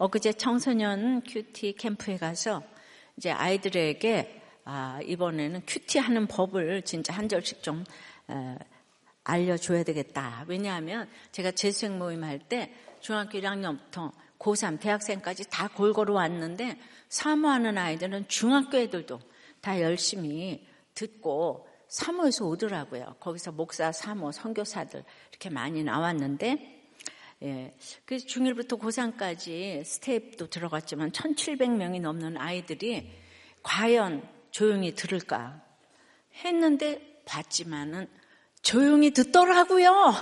엊그제 청소년 QT 캠프에 가서 이제 아이들에게 아, 이번에는 QT 하는 법을 진짜 한 절씩 좀 에, 알려줘야 되겠다. 왜냐하면 제가 재수생 모임 할 때 중학교 1학년부터 고3 대학생까지 다 골고루 왔는데 사모하는 아이들은 중학교 애들도 다 열심히 듣고 사모해서 오더라고요. 거기서 목사, 사모, 선교사들 이렇게 많이 나왔는데 예. 그래서 중1부터 고3까지 스텝도 들어갔지만 1,700명이 넘는 아이들이 과연 조용히 들을까 했는데 봤지만은 조용히 듣더라고요.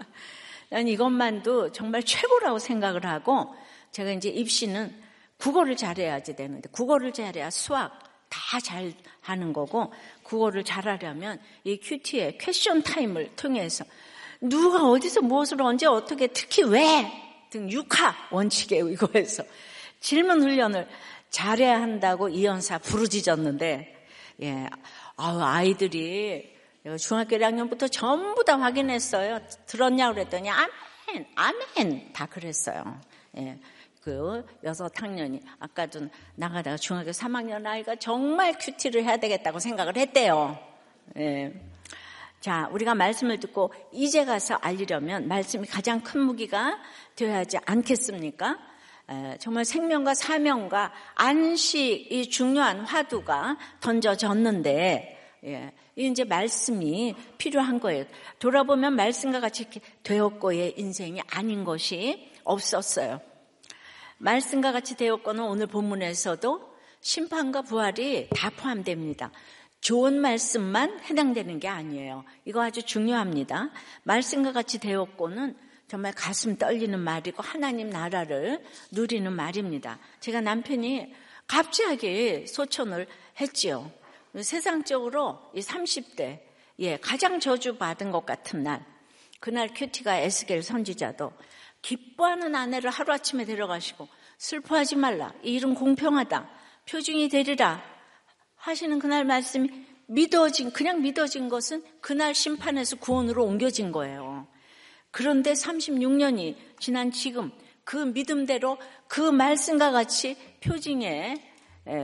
난 이것만도 정말 최고라고 생각을 하고 제가 이제 입시는 국어를 잘해야지 되는데 국어를 잘해야 수학 다 잘 하는 거고 국어를 잘하려면 이 QT의 question time을 통해서 누가 어디서 무엇을 언제 어떻게 특히 왜 등 육하 원칙에 의거해서 질문 훈련을 잘해야 한다고 이 연사 부르짖었는데 예, 아우 아이들이 중학교 1학년부터 전부 다 확인했어요. 들었냐 그랬더니 아멘, 아멘 다 그랬어요. 예. 그 여섯 학년이 아까도 나가다가 중학교 3학년 아이가 정말 큐티를 해야 되겠다고 생각을 했대요. 예. 자, 우리가 말씀을 듣고 이제 가서 알리려면 말씀이 가장 큰 무기가 되어야지 않겠습니까? 에, 정말 생명과 사명과 안식이 중요한 화두가 던져졌는데, 예, 이제 말씀이 필요한 거예요. 돌아보면 말씀과 같이 되었고의 인생이 아닌 것이 없었어요. 말씀과 같이 되었고는 오늘 본문에서도 심판과 부활이 다 포함됩니다. 좋은 말씀만 해당되는 게 아니에요. 이거 아주 중요합니다. 말씀과 같이 되었고는 정말 가슴 떨리는 말이고 하나님 나라를 누리는 말입니다. 제가 남편이 갑자기 소천을 했지요. 세상적으로 이 30대 예, 가장 저주받은 것 같은 날 그날 큐티가 에스겔 선지자도 기뻐하는 아내를 하루아침에 데려가시고 슬퍼하지 말라 이 일은 공평하다 표징이 되리라 하시는 그날 말씀이 믿어진, 그냥 믿어진 것은 그날 심판에서 구원으로 옮겨진 거예요. 그런데 36년이 지난 지금 그 믿음대로 그 말씀과 같이 표징의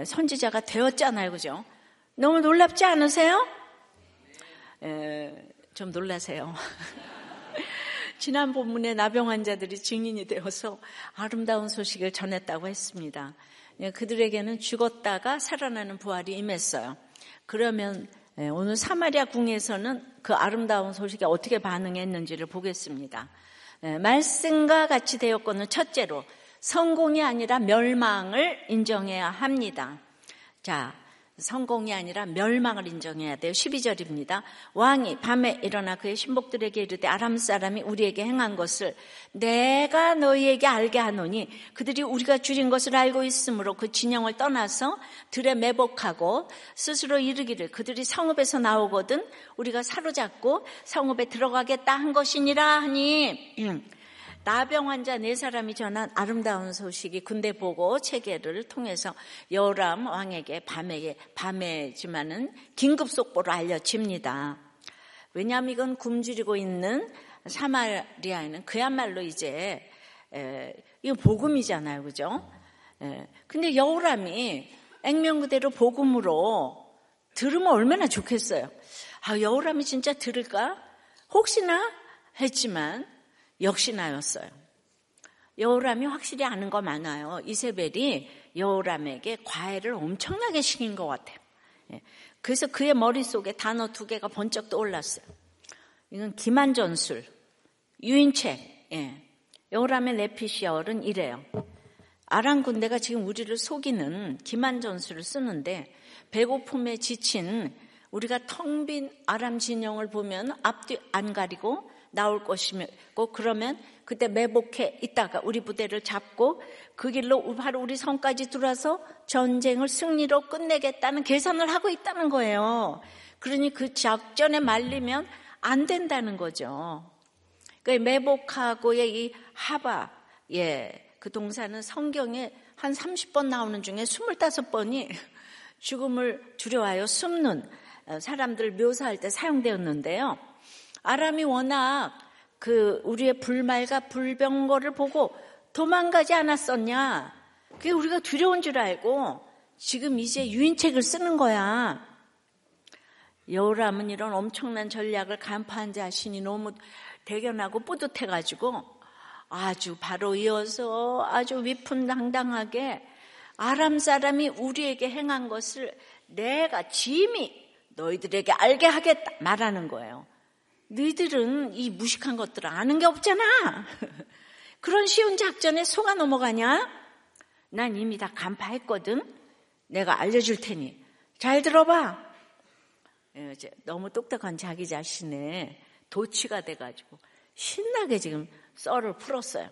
선지자가 되었잖아요. 그죠? 너무 놀랍지 않으세요? 에, 좀 놀라세요. 지난 본문에 나병 환자들이 증인이 되어서 아름다운 소식을 전했다고 했습니다. 예, 그들에게는 죽었다가 살아나는 부활이 임했어요. 그러면 예, 오늘 사마리아 궁에서는 그 아름다운 소식에 어떻게 반응했는지를 보겠습니다. 예, 말씀과 같이 되었거는 첫째로 성공이 아니라 멸망을 인정해야 합니다. 자, 성공이 아니라 멸망을 인정해야 돼요. 12절입니다. 왕이 밤에 일어나 그의 신복들에게 이르되 아람 사람이 우리에게 행한 것을 내가 너희에게 알게 하노니 그들이 우리가 줄인 것을 알고 있으므로 그 진영을 떠나서 들에 매복하고 스스로 이르기를 그들이 성읍에서 나오거든 우리가 사로잡고 성읍에 들어가겠다 한 것이니라 하니 음, 나병 환자 네 사람이 전한 아름다운 소식이 군대 보고 체계를 통해서 여람 왕에게 밤에 밤에지만은 긴급 속보로 알려집니다. 왜냐하면 이건 굶주리고 있는 사마리아에는 그야말로 이제 에, 이거 복음이잖아요, 그죠? 에, 근데 여우람이 액면 그대로 복음으로 들으면 얼마나 좋겠어요. 아, 여우람이 진짜 들을까? 혹시나 했지만 역시나였어요. 여호람이 확실히 아는 거 많아요. 이세벨이 여호람에게 과외를 엄청나게 시킨 것 같아요. 예. 그래서 그의 머릿속에 단어 두 개가 번쩍 떠올랐어요. 이건 기만전술, 유인책. 예. 여호람의 네피시아얼은 이래요. 아랑 군대가 지금 우리를 속이는 기만전술을 쓰는데 배고픔에 지친 우리가 텅 빈 아람 진영을 보면 앞뒤 안 가리고 나올 것이고 그러면 그때 매복해 있다가 우리 부대를 잡고 그 길로 바로 우리 성까지 들어와서 전쟁을 승리로 끝내겠다는 계산을 하고 있다는 거예요. 그러니 그 작전에 말리면 안 된다는 거죠. 그 매복하고의 이 하바, 예, 그 동사는 성경에 한 30번 나오는 중에 25번이 죽음을 두려워하여 숨는 사람들 묘사할 때 사용되었는데요. 아람이 워낙 그 우리의 불말과 불병거를 보고 도망가지 않았었냐? 그게 우리가 두려운 줄 알고 지금 이제 유인책을 쓰는 거야. 여호람은 이런 엄청난 전략을 간파한 자신이 너무 대견하고 뿌듯해가지고 아주 바로 이어서 아주 위풍당당하게 아람 사람이 우리에게 행한 것을 내가 짐이 너희들에게 알게 하겠다 말하는 거예요. 너희들은 이 무식한 것들을 아는 게 없잖아. 그런 쉬운 작전에 속아 넘어가냐? 난 이미 다 간파했거든. 내가 알려줄 테니 잘 들어봐. 예, 너무 똑똑한 자기 자신의 도취가 돼가지고 신나게 지금 썰을 풀었어요.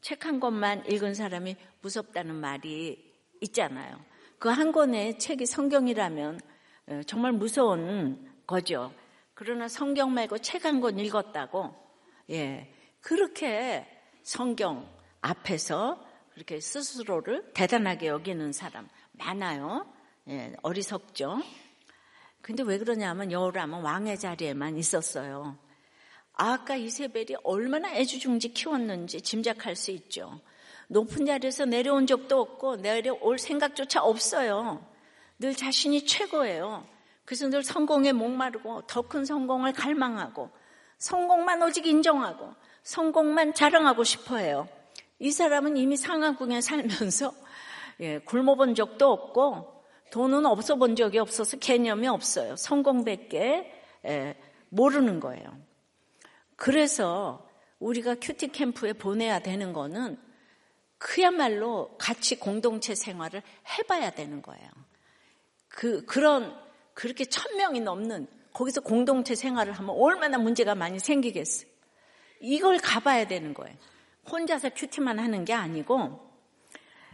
책 한 권만 읽은 사람이 무섭다는 말이 있잖아요. 그 한 권의 책이 성경이라면 예, 정말 무서운 거죠. 그러나 성경 말고 책 한 권 읽었다고, 예, 그렇게 성경 앞에서 그렇게 스스로를 대단하게 여기는 사람 많아요. 예, 어리석죠. 근데 왜 그러냐면 여호람은 왕의 자리에만 있었어요. 아까 이세벨이 얼마나 애주중지 키웠는지 짐작할 수 있죠. 높은 자리에서 내려온 적도 없고 내려올 생각조차 없어요. 늘 자신이 최고예요. 그래서 늘 성공에 목마르고 더 큰 성공을 갈망하고 성공만 오직 인정하고 성공만 자랑하고 싶어 해요. 이 사람은 이미 상하궁에 살면서 예, 굶어본 적도 없고 돈은 없어 본 적이 없어서 개념이 없어요. 성공밖에 예, 모르는 거예요. 그래서 우리가 큐티 캠프에 보내야 되는 거는 그야말로 같이 공동체 생활을 해봐야 되는 거예요. 그, 그런, 그렇게 천 명이 넘는 거기서 공동체 생활을 하면 얼마나 문제가 많이 생기겠어요. 이걸 가봐야 되는 거예요. 혼자서 큐티만 하는 게 아니고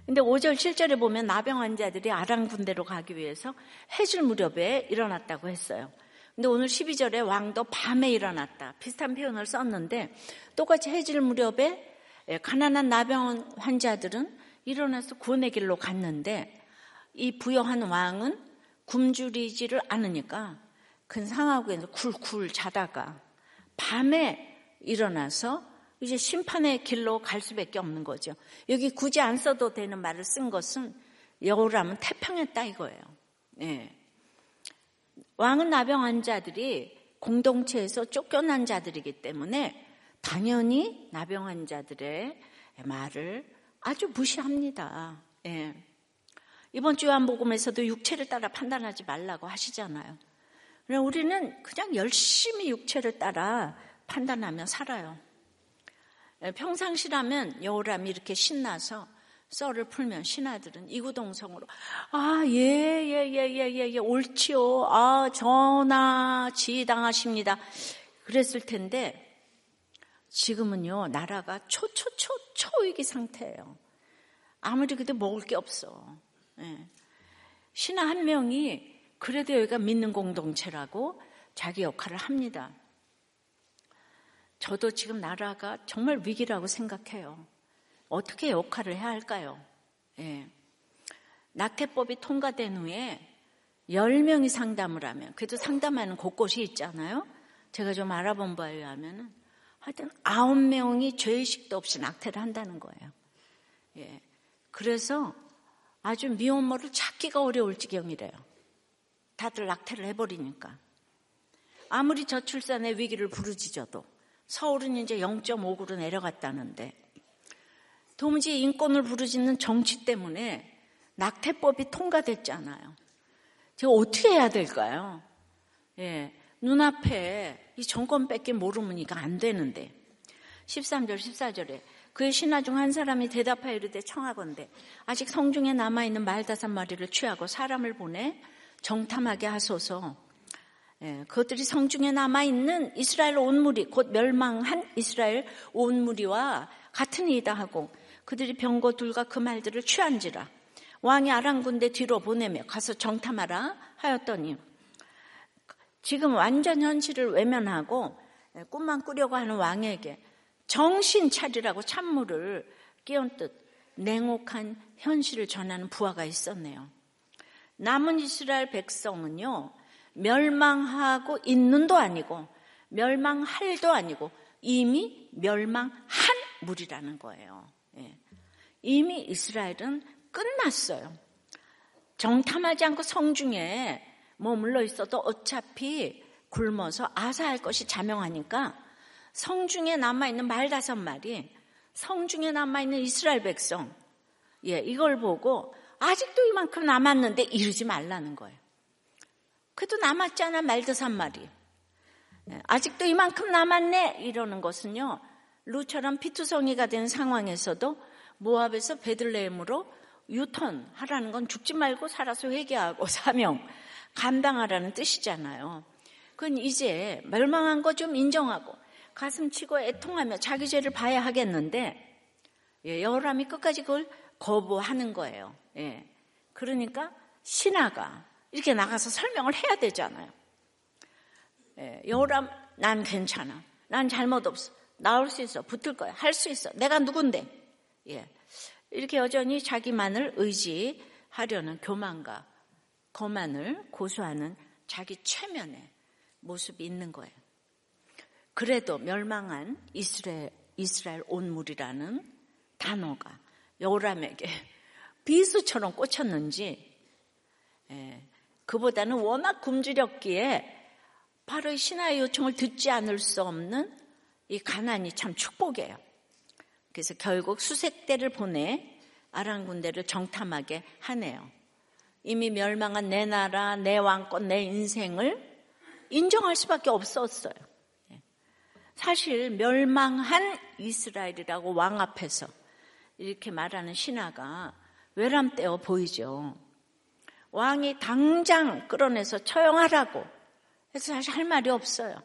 근데 5절 7절에 보면 나병 환자들이 아랑 군대로 가기 위해서 해질 무렵에 일어났다고 했어요. 근데 오늘 12절에 왕도 밤에 일어났다. 비슷한 표현을 썼는데 똑같이 해질 무렵에 예, 가난한 나병 환자들은 일어나서 구원의 길로 갔는데 이 부여한 왕은 굶주리지를 않으니까 큰 상하구에서 굴굴 자다가 밤에 일어나서 이제 심판의 길로 갈 수밖에 없는 거죠. 여기 굳이 안 써도 되는 말을 쓴 것은 여호람은 태평했다 이거예요. 네. 왕은 나병 환 자들이 공동체에서 쫓겨난 자들이기 때문에 당연히 나병 환 자들의 말을 아주 무시합니다. 네. 이번 주 요한복음에서도 육체를 따라 판단하지 말라고 하시잖아요. 우리는 그냥 열심히 육체를 따라 판단하며 살아요. 예, 평상시라면 여우람이 이렇게 신나서 썰을 풀면 신하들은 이구동성으로 아, 예, 예, 예, 예, 예, 예, 옳지요. 아, 전하 지당하십니다. 그랬을 텐데 지금은요, 나라가 초초초 초위기 상태예요. 아무리 그래도 먹을 게 없어. 예. 신하 한 명이 그래도 여기가 믿는 공동체라고 자기 역할을 합니다. 저도 지금 나라가 정말 위기라고 생각해요. 어떻게 역할을 해야 할까요? 예. 낙태법이 통과된 후에 10명이 상담을 하면, 그래도 상담하는 곳곳이 있잖아요? 제가 좀 알아본 바에 의하면, 하여튼 9명이 죄의식도 없이 낙태를 한다는 거예요. 예. 그래서 아주 미혼모를 찾기가 어려울 지경이래요. 다들 낙태를 해버리니까. 아무리 저출산의 위기를 부르짖어도 서울은 이제 0.5구로 내려갔다는데 도무지 인권을 부르짖는 정치 때문에 낙태법이 통과됐잖아요. 제가 어떻게 해야 될까요? 예, 눈앞에 이 정권 뺏기 모르면 이거 안 되는데 13절 14절에 그의 신하 중 한 사람이 대답하여 이르되 청하건대 아직 성중에 남아있는 말 다섯 마리를 취하고 사람을 보내 정탐하게 하소서. 예, 그것들이 성중에 남아있는 이스라엘 온 무리, 곧 멸망한 이스라엘 온 무리와 같은 이다 하고 그들이 병거 둘과 그 말들을 취한지라. 왕이 아랑군대 뒤로 보내며 가서 정탐하라 하였더니 지금 완전 현실을 외면하고 예, 꿈만 꾸려고 하는 왕에게 정신 차리라고 찬물을 끼얹듯 냉혹한 현실을 전하는 부하가 있었네요. 남은 이스라엘 백성은요, 멸망하고 있는도 아니고 멸망할도 아니고 이미 멸망한 물이라는 거예요. 이미 이스라엘은 끝났어요. 정탐하지 않고 성중에 머물러 있어도 어차피 굶어서 아사할 것이 자명하니까 성중에 남아있는 말 다섯 마리, 성중에 남아있는 이스라엘 백성, 예, 이걸 보고 아직도 이만큼 남았는데 이러지 말라는 거예요. 그래도 남았잖아, 말 다섯 마리. 예, 아직도 이만큼 남았네, 이러는 것은요, 루처럼 피투성이가 된 상황에서도 모압에서 베들레헴으로 유턴하라는 건 죽지 말고 살아서 회개하고 사명 감당하라는 뜻이잖아요. 그건 이제 멸망한 거 좀 인정하고 가슴 치고 애통하며 자기 죄를 봐야 하겠는데 예, 여호람이 끝까지 그걸 거부하는 거예요. 예. 그러니까 신하가 이렇게 나가서 설명을 해야 되잖아요. 예, 여호람 난 괜찮아. 난 잘못 없어. 나올 수 있어. 붙을 거야. 할 수 있어. 내가 누군데? 예. 이렇게 여전히 자기만을 의지하려는 교만과 거만을 고수하는 자기 최면의 모습이 있는 거예요. 그래도 멸망한 이스라엘, 이스라엘 온물이라는 단어가 여호람에게 비수처럼 꽂혔는지 예, 그보다는 워낙 굶주렸기에 바로 신하의 요청을 듣지 않을 수 없는 이 가난이 참 축복이에요. 그래서 결국 수색대를 보내 아랑 군대를 정탐하게 하네요. 이미 멸망한 내 나라, 내 왕권, 내 인생을 인정할 수밖에 없었어요. 예. 사실 멸망한 이스라엘이라고 왕 앞에서 이렇게 말하는 신하가 외람되어 보이죠. 왕이 당장 끌어내서 처형하라고 해서 사실 할 말이 없어요.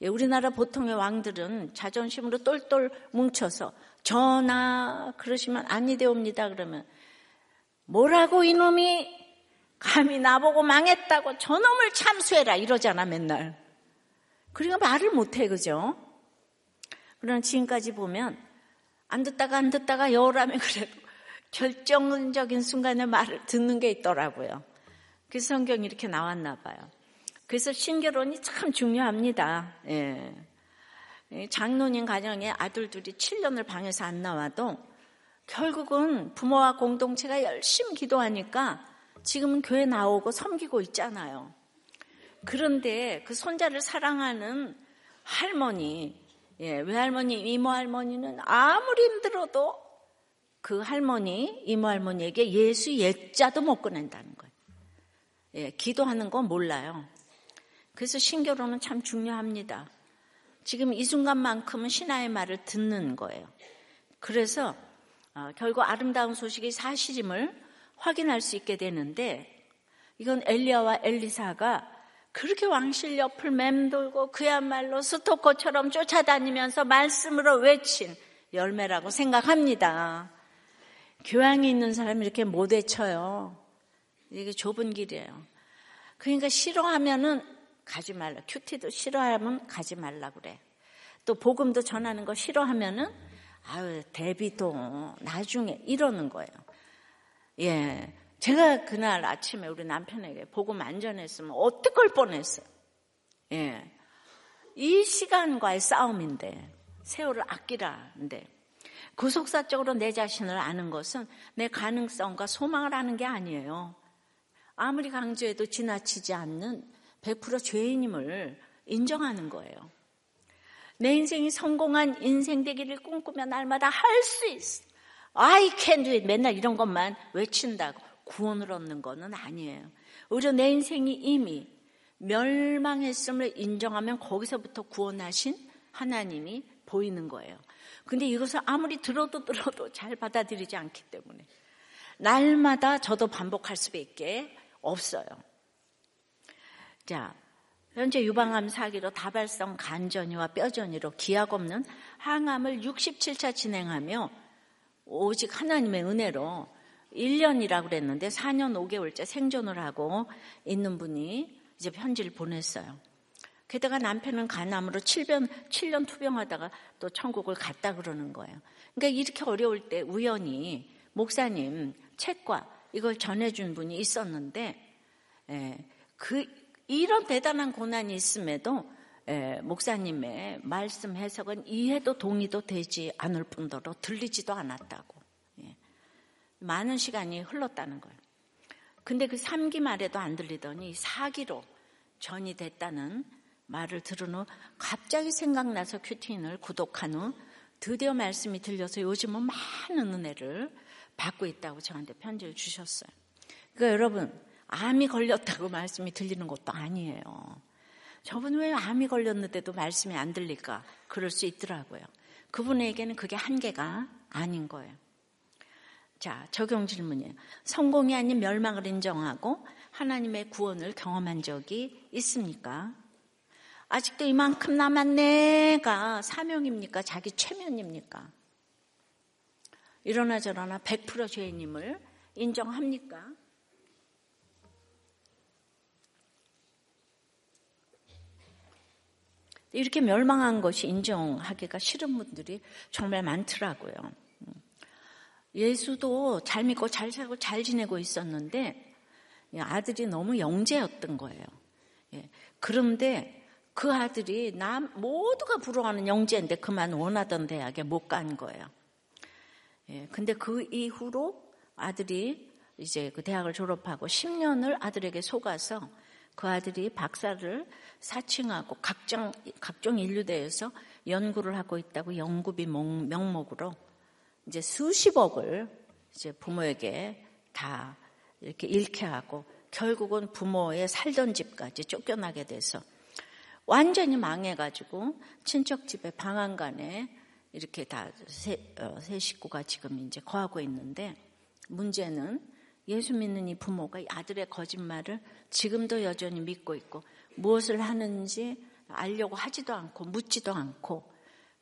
예, 우리나라 보통의 왕들은 자존심으로 똘똘 뭉쳐서 전하 그러시면 아니되옵니다 그러면 뭐라고 이놈이 감히 나보고 망했다고 저놈을 참수해라 이러잖아 맨날. 그러니까 말을 못해 그죠? 그러나 지금까지 보면 안 듣다가 안 듣다가 여우라면 그래도 결정적인 순간에 말을 듣는 게 있더라고요. 그래서 성경이 이렇게 나왔나 봐요. 그래서 신결혼이 참 중요합니다. 예. 장로님 가정에 아들들이 7년을 방에서 안 나와도 결국은 부모와 공동체가 열심히 기도하니까 지금은 교회 나오고 섬기고 있잖아요. 그런데 그 손자를 사랑하는 할머니, 예, 외할머니, 이모 할머니는 아무리 힘들어도 그 할머니, 이모 할머니에게 예수 예자도 못 꺼낸다는 거예요. 예, 기도하는 건 몰라요. 그래서 신교로는 참 중요합니다. 지금 이 순간만큼은 신하의 말을 듣는 거예요. 그래서 어, 결국 아름다운 소식이 사실임을 확인할 수 있게 되는데 이건 엘리야와 엘리사가 그렇게 왕실 옆을 맴돌고 그야말로 스토커처럼 쫓아다니면서 말씀으로 외친 열매라고 생각합니다. 교양이 있는 사람이 이렇게 못 외쳐요. 이게 좁은 길이에요. 그러니까 싫어하면은 가지 말라. 큐티도 싫어하면 가지 말라 그래. 또 복음도 전하는 거 싫어하면은 아유 대비도 나중에 이러는 거예요. 예, 제가 그날 아침에 우리 남편에게 복음 안 전했으면 어떡할 뻔했어요. 예, 이 시간과의 싸움인데 세월을 아끼라는데 구속사적으로 내 자신을 아는 것은 내 가능성과 소망을 아는 게 아니에요. 아무리 강조해도 지나치지 않는 100% 죄인임을 인정하는 거예요. 내 인생이 성공한 인생 되기를 꿈꾸며 날마다 할 수 있어. I can do it. 맨날 이런 것만 외친다고 구원을 얻는 것은 아니에요. 오히려 내 인생이 이미 멸망했음을 인정하면 거기서부터 구원하신 하나님이 보이는 거예요. 근데 이것을 아무리 들어도 들어도 잘 받아들이지 않기 때문에 날마다 저도 반복할 수밖에 없어요. 자, 현재 유방암 사기로 다발성 간전이와 뼈전이로 기약 없는 항암을 67차 진행하며 오직 하나님의 은혜로 1년이라고 그랬는데 4년 5개월째 생존을 하고 있는 분이 이제 편지를 보냈어요. 게다가 남편은 간암으로 7년, 7년 투병하다가 또 천국을 갔다 그러는 거예요. 그러니까 이렇게 어려울 때 우연히 목사님 책과 이걸 전해준 분이 있었는데, 예, 그 이런 대단한 고난이 있음에도 에, 목사님의 말씀 해석은 이해도 동의도 되지 않을 뿐더러 들리지도 않았다고. 예. 많은 시간이 흘렀다는 거예요. 근데 그 3기 말에도 안 들리더니 4기로 전이 됐다는 말을 들은 후 갑자기 생각나서 큐틴을 구독한 후 드디어 말씀이 들려서 요즘은 많은 은혜를 받고 있다고 저한테 편지를 주셨어요. 그러니까 여러분, 암이 걸렸다고 말씀이 들리는 것도 아니에요. 저분 왜 암이 걸렸는데도 말씀이 안 들릴까? 그럴 수 있더라고요. 그분에게는 그게 한계가 아닌 거예요. 자, 적용 질문이에요. 성공이 아닌 멸망을 인정하고 하나님의 구원을 경험한 적이 있습니까? 아직도 이만큼 남았네가 사명입니까? 자기 최면입니까? 이러나 저러나 100% 죄인임을 인정합니까? 이렇게 멸망한 것이 인정하기가 싫은 분들이 정말 많더라고요. 예수도 잘 믿고 잘 살고 잘 지내고 있었는데 아들이 너무 영재였던 거예요. 예. 그런데 그 아들이 남 모두가 부러워하는 영재인데 그만 원하던 대학에 못 간 거예요. 예. 근데 그 이후로 아들이 이제 그 대학을 졸업하고 10년을 아들에게 속아서 그 아들이 박사를 사칭하고 각종, 각종 인류대에서 연구를 하고 있다고 연구비 명목으로 이제 수십억을 이제 부모에게 다 이렇게 잃게 하고 결국은 부모의 살던 집까지 쫓겨나게 돼서 완전히 망해가지고 친척 집에 방안간에 이렇게 다세 어, 세 식구가 지금 이제 거하고 있는데 문제는 예수 믿는 이 부모가 아들의 거짓말을 지금도 여전히 믿고 있고 무엇을 하는지 알려고 하지도 않고 묻지도 않고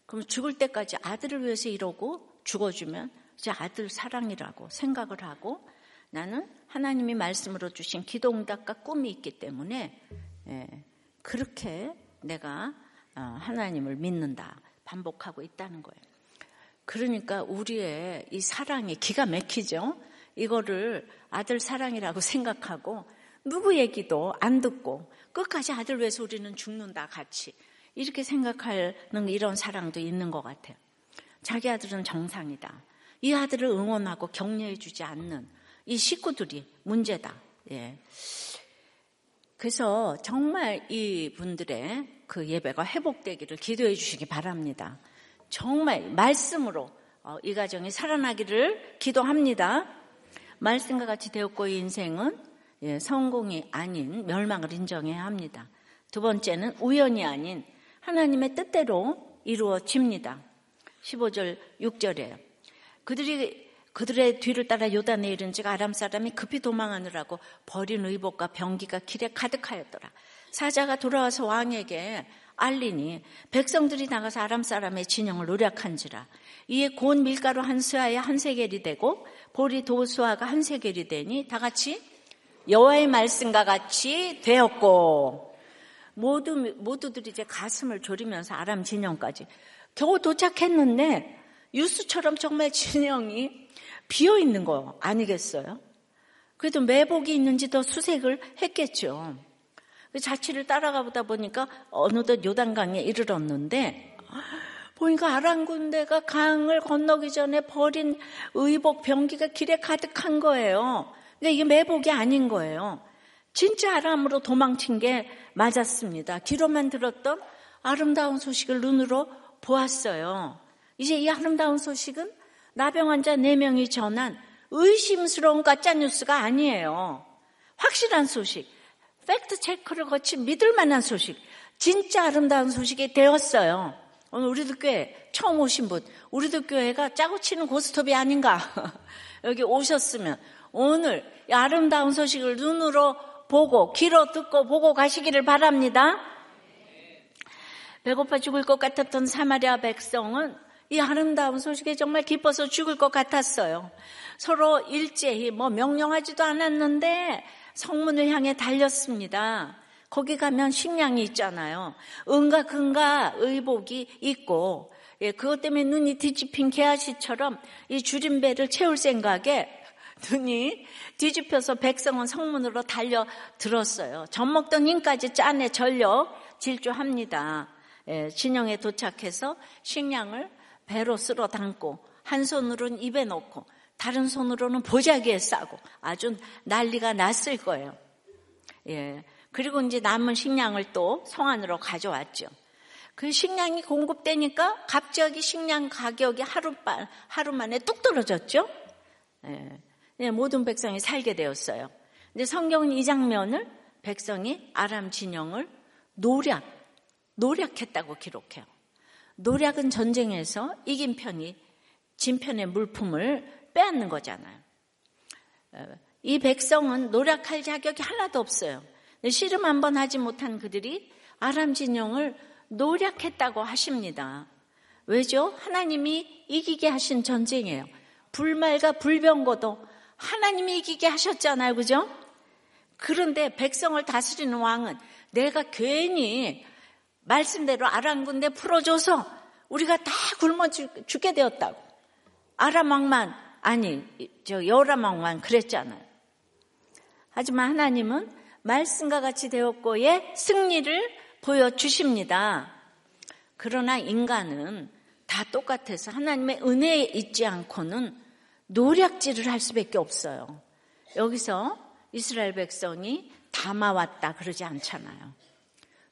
그럼 죽을 때까지 아들을 위해서 이러고 죽어주면 이제 아들 사랑이라고 생각을 하고 나는 하나님이 말씀으로 주신 기도 응답과 꿈이 있기 때문에 예, 그렇게 내가 어, 하나님을 믿는다 반복하고 있다는 거예요. 그러니까 우리의 이 사랑이 기가 막히죠. 이거를 아들 사랑이라고 생각하고 누구 얘기도 안 듣고 끝까지 아들 위해서 우리는 죽는다 같이 이렇게 생각하는 이런 사랑도 있는 것 같아요. 자기 아들은 정상이다. 이 아들을 응원하고 격려해 주지 않는 이 식구들이 문제다. 예. 그래서 정말 이 분들의 그 예배가 회복되기를 기도해 주시기 바랍니다. 정말 말씀으로 어, 이 가정이 살아나기를 기도합니다. 말씀과 같이 되었고 인생은 예, 성공이 아닌 멸망을 인정해야 합니다. 두 번째는 우연이 아닌 하나님의 뜻대로 이루어집니다. 15절 6절에요. 그들이 그들의 뒤를 따라 요단에 이른 즉 아람 사람이 급히 도망하느라고 버린 의복과 병기가 길에 가득하였더라. 사자가 돌아와서 왕에게 알리니 백성들이 나가서 아람 사람의 진영을 노력한지라 이에 곤 밀가루 한 수하에 한 세겔이 되고 보리 도수화가 한 세겔이 되니 다 같이 여호와의 말씀과 같이 되었고 모두 모두들이 이제 가슴을 졸이면서 아람 진영까지 겨우 도착했는데 유수처럼 정말 진영이 비어 있는 거 아니겠어요? 그래도 매복이 있는지 더 수색을 했겠죠. 그 자취를 따라가 보다 보니까 어느덧 요단강에 이르렀는데 보니까 아랑군대가 강을 건너기 전에 버린 의복 병기가 길에 가득한 거예요. 근데 이게 매복이 아닌 거예요. 진짜 아람으로 도망친 게 맞았습니다. 뒤로만 들었던 아름다운 소식을 눈으로 보았어요. 이제 이 아름다운 소식은 나병 환자 4명이 전한 의심스러운 가짜 뉴스가 아니에요. 확실한 소식, 팩트 체크를 거친 믿을 만한 소식, 진짜 아름다운 소식이 되었어요. 오늘 우리도 교회 처음 오신 분, 우리도 교회가 짜고 치는 고스톱이 아닌가. 여기 오셨으면 오늘 아름다운 소식을 눈으로 보고, 귀로 듣고 보고 가시기를 바랍니다. 배고파 죽을 것 같았던 사마리아 백성은 이 아름다운 소식에 정말 기뻐서 죽을 것 같았어요. 서로 일제히 뭐 명령하지도 않았는데 성문을 향해 달렸습니다. 거기 가면 식량이 있잖아요. 은가 금가 의복이 있고 예, 그것 때문에 눈이 뒤집힌 개아시처럼 이 줄임배를 채울 생각에 눈이 뒤집혀서 백성은 성문으로 달려 들었어요. 젖 먹던 힘까지 짠에 절려 질주합니다. 예, 진영에 도착해서 식량을 배로 쓸어 담고 한 손으로는 입에 넣고 다른 손으로는 보자기에 싸고 아주 난리가 났을 거예요. 예. 그리고 이제 남은 식량을 또 성안으로 가져왔죠. 그 식량이 공급되니까 갑자기 식량 가격이 하루, 하루 만에 뚝 떨어졌죠. 예. 네, 모든 백성이 살게 되었어요. 근데 성경은 이 장면을 백성이 아람 진영을 노략, 노략했다고 기록해요. 노략은 전쟁에서 이긴 편이 진 편의 물품을 빼앗는 거잖아요. 어, 이 백성은 노력할 자격이 하나도 없어요. 씨름 한 번 하지 못한 그들이 아람 진영을 노력했다고 하십니다. 왜죠? 하나님이 이기게 하신 전쟁이에요. 불말과 불병거도 하나님이 이기게 하셨잖아요. 그죠? 그런데 백성을 다스리는 왕은 내가 괜히 말씀대로 아람 군대 풀어줘서 우리가 다 굶어 죽게 되었다고. 아람 왕만, 아니, 저 여람 왕만 그랬잖아요. 하지만 하나님은 말씀과 같이 되었고의 승리를 보여 주십니다. 그러나 인간은 다 똑같아서 하나님의 은혜에 있지 않고는 노략질을 할 수밖에 없어요. 여기서 이스라엘 백성이 담아왔다 그러지 않잖아요.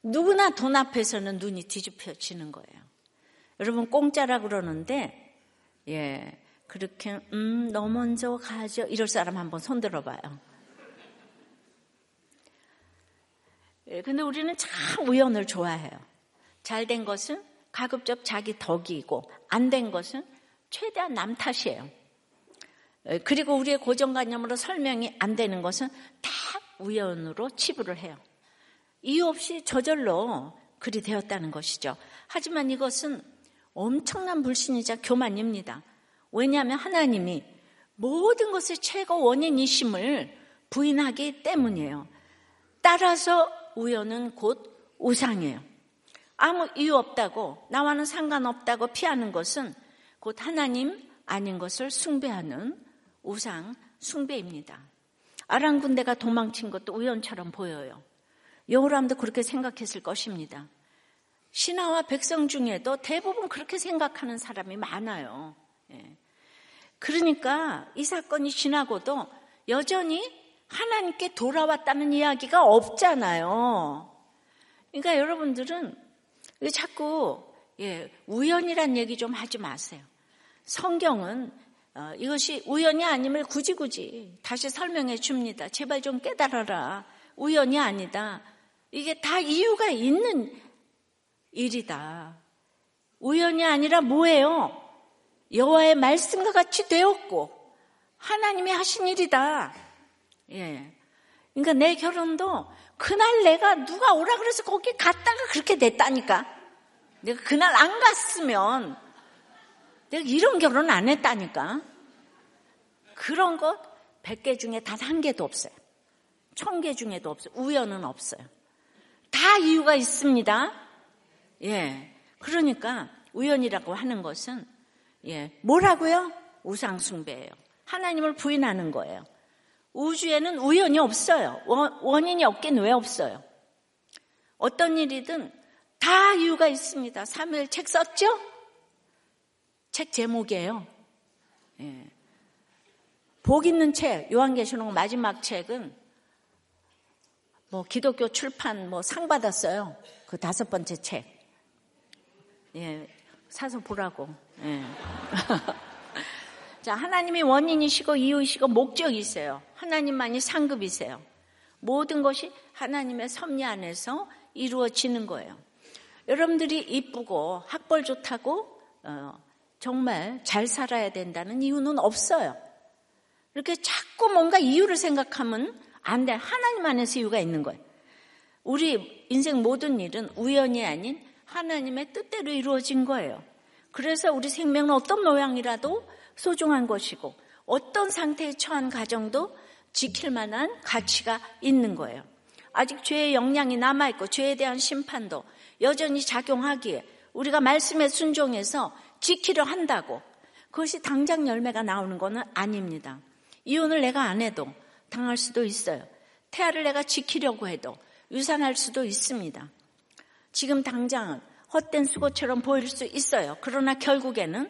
누구나 돈 앞에서는 눈이 뒤집혀지는 거예요. 여러분 공짜라 그러는데 예 그렇게 음 너 먼저 가죠 이럴 사람 한번 손 들어봐요. 예, 근데 우리는 참 우연을 좋아해요. 잘 된 것은 가급적 자기 덕이고 안 된 것은 최대한 남 탓이에요. 예, 그리고 우리의 고정관념으로 설명이 안 되는 것은 다 우연으로 치부를 해요. 이유 없이 저절로 그리 되었다는 것이죠. 하지만 이것은 엄청난 불신이자 교만입니다. 왜냐하면 하나님이 모든 것의 최고 원인이심을 부인하기 때문이에요. 따라서 우연은 곧 우상이에요. 아무 이유 없다고 나와는 상관없다고 피하는 것은 곧 하나님 아닌 것을 숭배하는 우상 숭배입니다. 아랑 군대가 도망친 것도 우연처럼 보여요. 여호람도 그렇게 생각했을 것입니다. 신하와 백성 중에도 대부분 그렇게 생각하는 사람이 많아요. 예. 그러니까 이 사건이 지나고도 여전히 하나님께 돌아왔다는 이야기가 없잖아요. 그러니까 여러분들은 자꾸 예, 우연이란 얘기 좀 하지 마세요. 성경은 어, 이것이 우연이 아님을 굳이 굳이 다시 설명해 줍니다. 제발 좀 깨달아라. 우연이 아니다. 이게 다 이유가 있는 일이다. 우연이 아니라 뭐예요? 여호와의 말씀과 같이 되었고 하나님이 하신 일이다. 예. 그러니까 내 결혼도 그날 내가 누가 오라 그래서 거기 갔다가 그렇게 됐다니까. 내가 그날 안 갔으면 내가 이런 결혼 안 했다니까. 그런 것 100개 중에 단 한 개도 없어요. 1000개 중에도 없어요. 우연은 없어요. 다 이유가 있습니다. 예. 그러니까 우연이라고 하는 것은 예. 뭐라고요? 우상숭배예요. 하나님을 부인하는 거예요. 우주에는 우연이 없어요. 원인이 없긴 왜 없어요? 어떤 일이든 다 이유가 있습니다. 3일 책 썼죠? 책 제목이에요. 예. 복 있는 책, 요한계시록 마지막 책은 뭐 기독교 출판 뭐 상 받았어요. 그 다섯 번째 책. 예, 사서 보라고. 예. 자, 하나님이 원인이시고 이유이시고 목적이세요. 하나님만이 상급이세요. 모든 것이 하나님의 섭리 안에서 이루어지는 거예요. 여러분들이 이쁘고 학벌 좋다고 어, 정말 잘 살아야 된다는 이유는 없어요. 이렇게 자꾸 뭔가 이유를 생각하면 안 돼. 하나님 안에서 이유가 있는 거예요. 우리 인생 모든 일은 우연이 아닌 하나님의 뜻대로 이루어진 거예요. 그래서 우리 생명은 어떤 모양이라도 소중한 것이고 어떤 상태에 처한 가정도 지킬 만한 가치가 있는 거예요. 아직 죄의 영향이 남아있고 죄에 대한 심판도 여전히 작용하기에 우리가 말씀에 순종해서 지키려 한다고 그것이 당장 열매가 나오는 것은 아닙니다. 이혼을 내가 안 해도 당할 수도 있어요. 태아를 내가 지키려고 해도 유산할 수도 있습니다. 지금 당장은 헛된 수고처럼 보일 수 있어요. 그러나 결국에는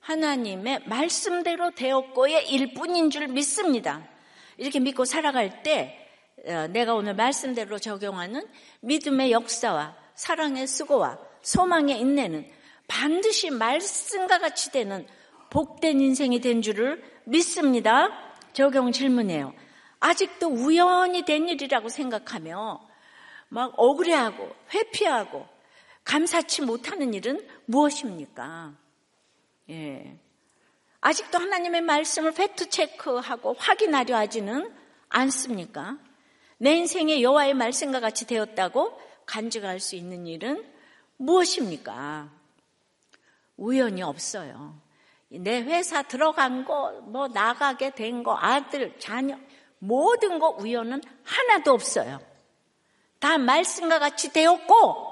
하나님의 말씀대로 되었고의 일뿐인 줄 믿습니다. 이렇게 믿고 살아갈 때 어, 내가 오늘 말씀대로 적용하는 믿음의 역사와 사랑의 수고와 소망의 인내는 반드시 말씀과 같이 되는 복된 인생이 된 줄을 믿습니다. 적용 질문이에요. 아직도 우연히 된 일이라고 생각하며 막 억울해하고 회피하고 감사치 못하는 일은 무엇입니까? 예. 아직도 하나님의 말씀을 팩트 체크하고 확인하려 하지는 않습니까? 내 인생의 여호와의 말씀과 같이 되었다고 간증할 수 있는 일은 무엇입니까? 우연이 없어요. 내 회사 들어간 거, 뭐 나가게 된 거, 아들, 자녀, 모든 거 우연은 하나도 없어요. 다 말씀과 같이 되었고,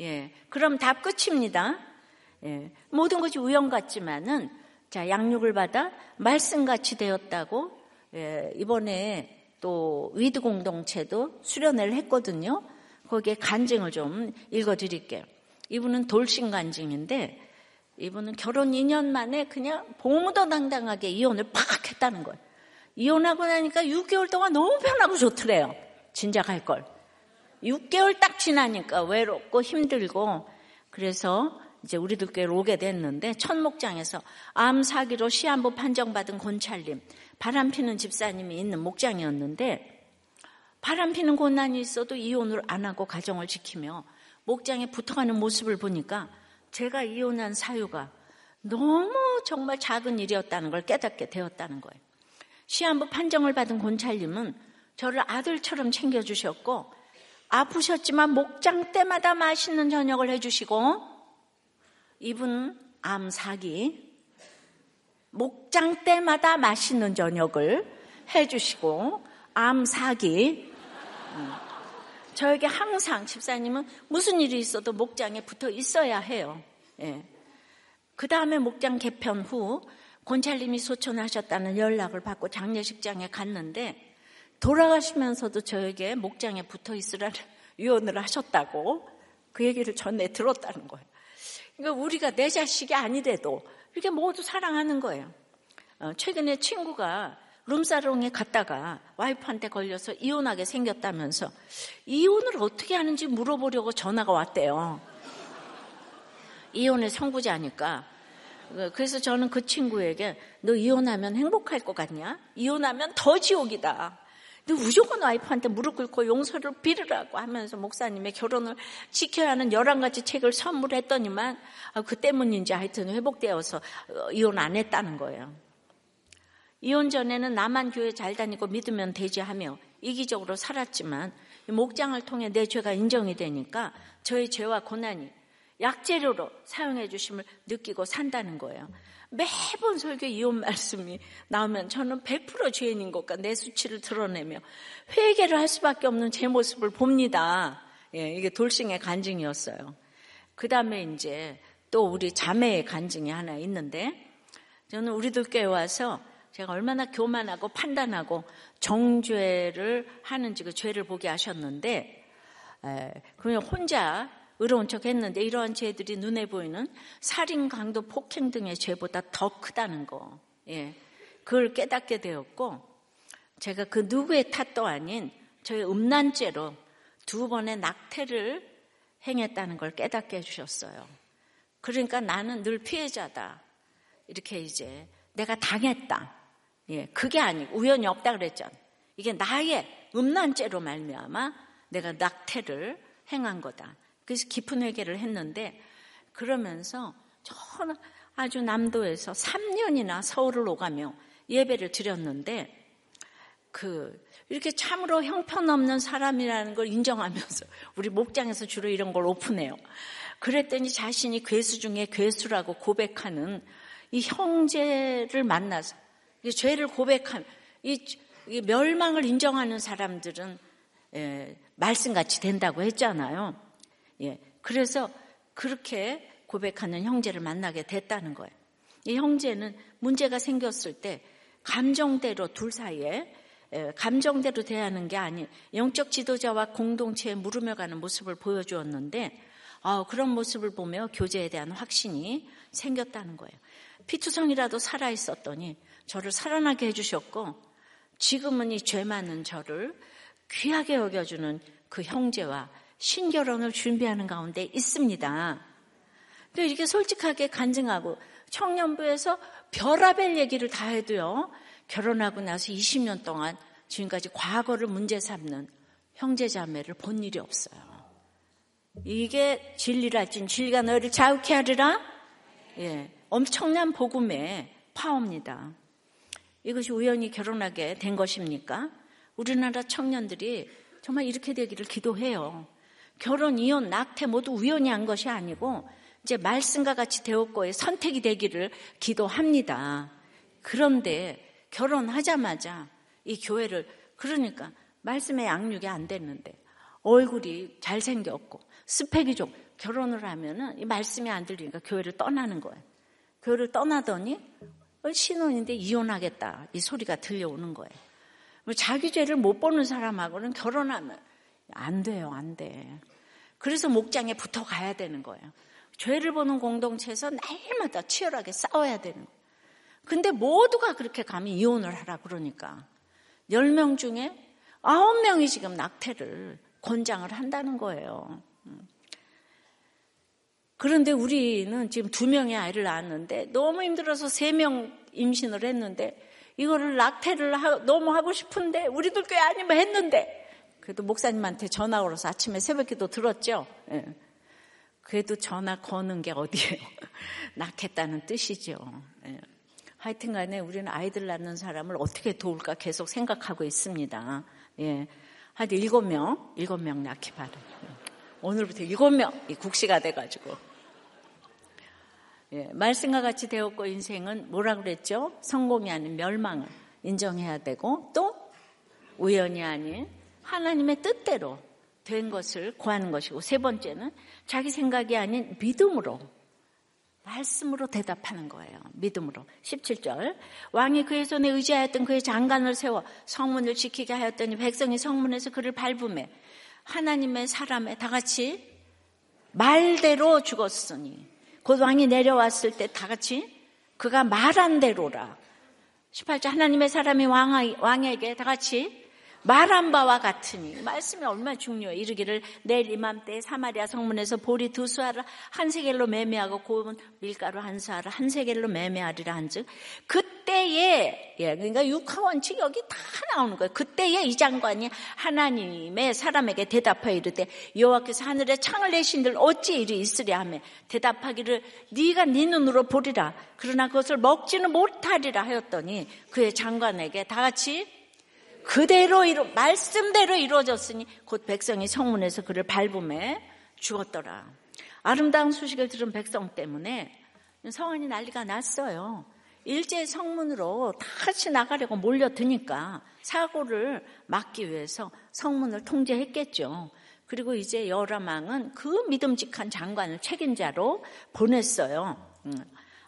예, 그럼 답 끝입니다. 예, 모든 것이 우연 같지만은, 자, 양육을 받아 말씀 같이 되었다고, 예, 이번에 또 With 공동체도 수련회를 했거든요. 거기에 간증을 좀 읽어 드릴게요. 이분은 돌싱 간증인데 이분은 결혼 2년 만에 그냥 보무도당당하게 이혼을 팍 했다는 거예요. 이혼하고 나니까 6개월 동안 너무 편하고 좋더래요. 진작 할 걸. 6개월 딱 지나니까 외롭고 힘들고 그래서 이제 우리들 께로 오게 됐는데 첫 목장에서 암 사기로 시한부 판정받은 권찰님 바람 피는 집사님이 있는 목장이었는데 바람 피는 고난이 있어도 이혼을 안 하고 가정을 지키며 목장에 붙어가는 모습을 보니까 제가 이혼한 사유가 너무 정말 작은 일이었다는 걸 깨닫게 되었다는 거예요. 시한부 판정을 받은 권찰님은 저를 아들처럼 챙겨주셨고 아프셨지만 목장 때마다 맛있는 저녁을 해주시고 이분 암 사기 목장 때마다 맛있는 저녁을 해주시고 암 사기 음. 저에게 항상 집사님은 무슨 일이 있어도 목장에 붙어 있어야 해요. 예. 그 다음에 목장 개편 후 권찰님이 소천하셨다는 연락을 받고 장례식장에 갔는데 돌아가시면서도 저에게 목장에 붙어 있으라는 유언을 하셨다고 그 얘기를 전에 들었다는 거예요. 그러니까 우리가 내 자식이 아니래도 이렇게 모두 사랑하는 거예요. 어, 최근에 친구가 룸사롱에 갔다가 와이프한테 걸려서 이혼하게 생겼다면서 이혼을 어떻게 하는지 물어보려고 전화가 왔대요. 이혼의 선구자니까. 그래서 저는 그 친구에게 너 이혼하면 행복할 것 같냐? 이혼하면 더 지옥이다. 너 무조건 와이프한테 무릎 꿇고 용서를 빌으라고 하면서 목사님의 결혼을 지켜야 하는 11가지 책을 선물했더니만 아, 그 때문인지 하여튼 회복되어서 어, 이혼 안 했다는 거예요. 이혼 전에는 나만 교회 잘 다니고 믿으면 되지 하며 이기적으로 살았지만 목장을 통해 내 죄가 인정이 되니까 저의 죄와 고난이 약재료로 사용해 주심을 느끼고 산다는 거예요. 매번 설교 이혼 말씀이 나오면 저는 100% 죄인인 것과 내 수치를 드러내며 회개를 할 수밖에 없는 제 모습을 봅니다. 예, 이게 돌싱의 간증이었어요. 그 다음에 이제 또 우리 자매의 간증이 하나 있는데 저는 우리들 께 와서 제가 얼마나 교만하고 판단하고 정죄를 하는지 그 죄를 보게 하셨는데 그냥 혼자 의로운 척 했는데 이러한 죄들이 눈에 보이는 살인, 강도, 폭행 등의 죄보다 더 크다는 거. 예. 그걸 깨닫게 되었고 제가 그 누구의 탓도 아닌 저의 음란죄로 두 번의 낙태를 행했다는 걸 깨닫게 해주셨어요. 그러니까 나는 늘 피해자다. 이렇게 이제 내가 당했다. 예, 그게 아니고 우연이 없다 그랬잖아. 이게 나의 음란죄로 말미암아 내가 낙태를 행한 거다. 그래서 깊은 회개를 했는데 그러면서 저는 아주 남도에서 3년이나 서울을 오가며 예배를 드렸는데 그 이렇게 참으로 형편없는 사람이라는 걸 인정하면서 우리 목장에서 주로 이런 걸 오픈해요. 그랬더니 자신이 괴수 중에 괴수라고 고백하는 이 형제를 만나서 죄를 고백한 이, 이 멸망을 인정하는 사람들은 예, 말씀같이 된다고 했잖아요. 예, 그래서 그렇게 고백하는 형제를 만나게 됐다는 거예요. 이 형제는 문제가 생겼을 때 감정대로 둘 사이에 예, 감정대로 대하는 게 아닌 영적 지도자와 공동체에 물으며 가는 모습을 보여주었는데 아, 그런 모습을 보며 교제에 대한 확신이 생겼다는 거예요. 피투성이라도 살아 있었더니 저를 살아나게 해주셨고 지금은 이 죄 많은 저를 귀하게 여겨주는 그 형제와 신결혼을 준비하는 가운데 있습니다. 근데 이렇게 솔직하게 간증하고 청년부에서 별하별 얘기를 다 해도요. 결혼하고 나서 20년 동안 지금까지 과거를 문제 삼는 형제자매를 본 일이 없어요. 이게 진리랄진 진리가 너희를 자욱해 하리라? 예. 엄청난 복음의 파워입니다. 이것이 우연히 결혼하게 된 것입니까? 우리나라 청년들이 정말 이렇게 되기를 기도해요. 결혼, 이혼, 낙태 모두 우연히 한 것이 아니고 이제 말씀과 같이 되었고의 선택이 되기를 기도합니다. 그런데 결혼하자마자 이 교회를 그러니까 말씀의 양육이 안 됐는데 얼굴이 잘생겼고 스펙이 좀 결혼을 하면은 이 말씀이 안 들리니까 교회를 떠나는 거예요. 교회를 떠나더니 신혼인데 이혼하겠다 이 소리가 들려오는 거예요. 뭐 자기 죄를 못 보는 사람하고는 결혼하면 안 돼요, 안 돼. 그래서 목장에 붙어 가야 되는 거예요. 죄를 보는 공동체에서 날마다 치열하게 싸워야 되는 거예요. 근데 모두가 그렇게 가면 이혼을 하라 그러니까 10명 중에 9명이 지금 낙태를 권장을 한다는 거예요. 그런데 우리는 지금 두 명의 아이를 낳았는데 너무 힘들어서 세 명 임신을 했는데 이거를 낙태를 너무 하고 싶은데 우리들 꽤 아니면 했는데 그래도 목사님한테 전화 걸어서 아침에 새벽기도 들었죠. 예. 그래도 전화 거는 게 어디예요? 낳겠다는 뜻이죠. 예. 하여튼 간에 우리는 아이들 낳는 사람을 어떻게 도울까 계속 생각하고 있습니다. 예. 하여튼 일곱 명, 일곱 명 낳기 바랍니다. 오늘부터 일곱 명 이 국시가 돼가지고. 예. 말씀과 같이 되었고 인생은 뭐라 그랬죠? 성공이 아닌 멸망을 인정해야 되고 또 우연이 아닌 하나님의 뜻대로 된 것을 구하는 것이고 세 번째는 자기 생각이 아닌 믿음으로 말씀으로 대답하는 거예요. 믿음으로. 17절. 왕이 그의 손에 의지하였던 그의 장관을 세워 성문을 지키게 하였더니 백성이 성문에서 그를 밟음에 하나님의 사람에 다 같이 말대로 죽었으니 곧 왕이 내려왔을 때 다 같이 그가 말한 대로라. 18절 하나님의 사람이 왕에게 다 같이 말한 바와 같으니. 말씀이 얼마나 중요해. 이르기를 내일 이맘때 사마리아 성문에서 보리 두 수알을 한 세겔로 매매하고 고운 밀가루 한 수알을 한 세겔로 매매하리라 한즉 그때에 예 그러니까 육하 원칙 여기 다 나오는 거예요. 그때에 이 장관이 하나님의 사람에게 대답하여 이르되 여호와께서 하늘에 창을 내신들 어찌 일이 있으랴 하며 대답하기를 네가 네 눈으로 보리라. 그러나 그것을 먹지는 못하리라 하였더니 그의 장관에게 다 같이 그대로 이루, 말씀대로 이루어졌으니 곧 백성이 성문에서 그를 밟음에 죽었더라. 아름다운 소식을 들은 백성 때문에 성원이 난리가 났어요. 일제 성문으로 다 같이 나가려고 몰려드니까 사고를 막기 위해서 성문을 통제했겠죠. 그리고 이제 여라망은 그 믿음직한 장관을 책임자로 보냈어요. 음,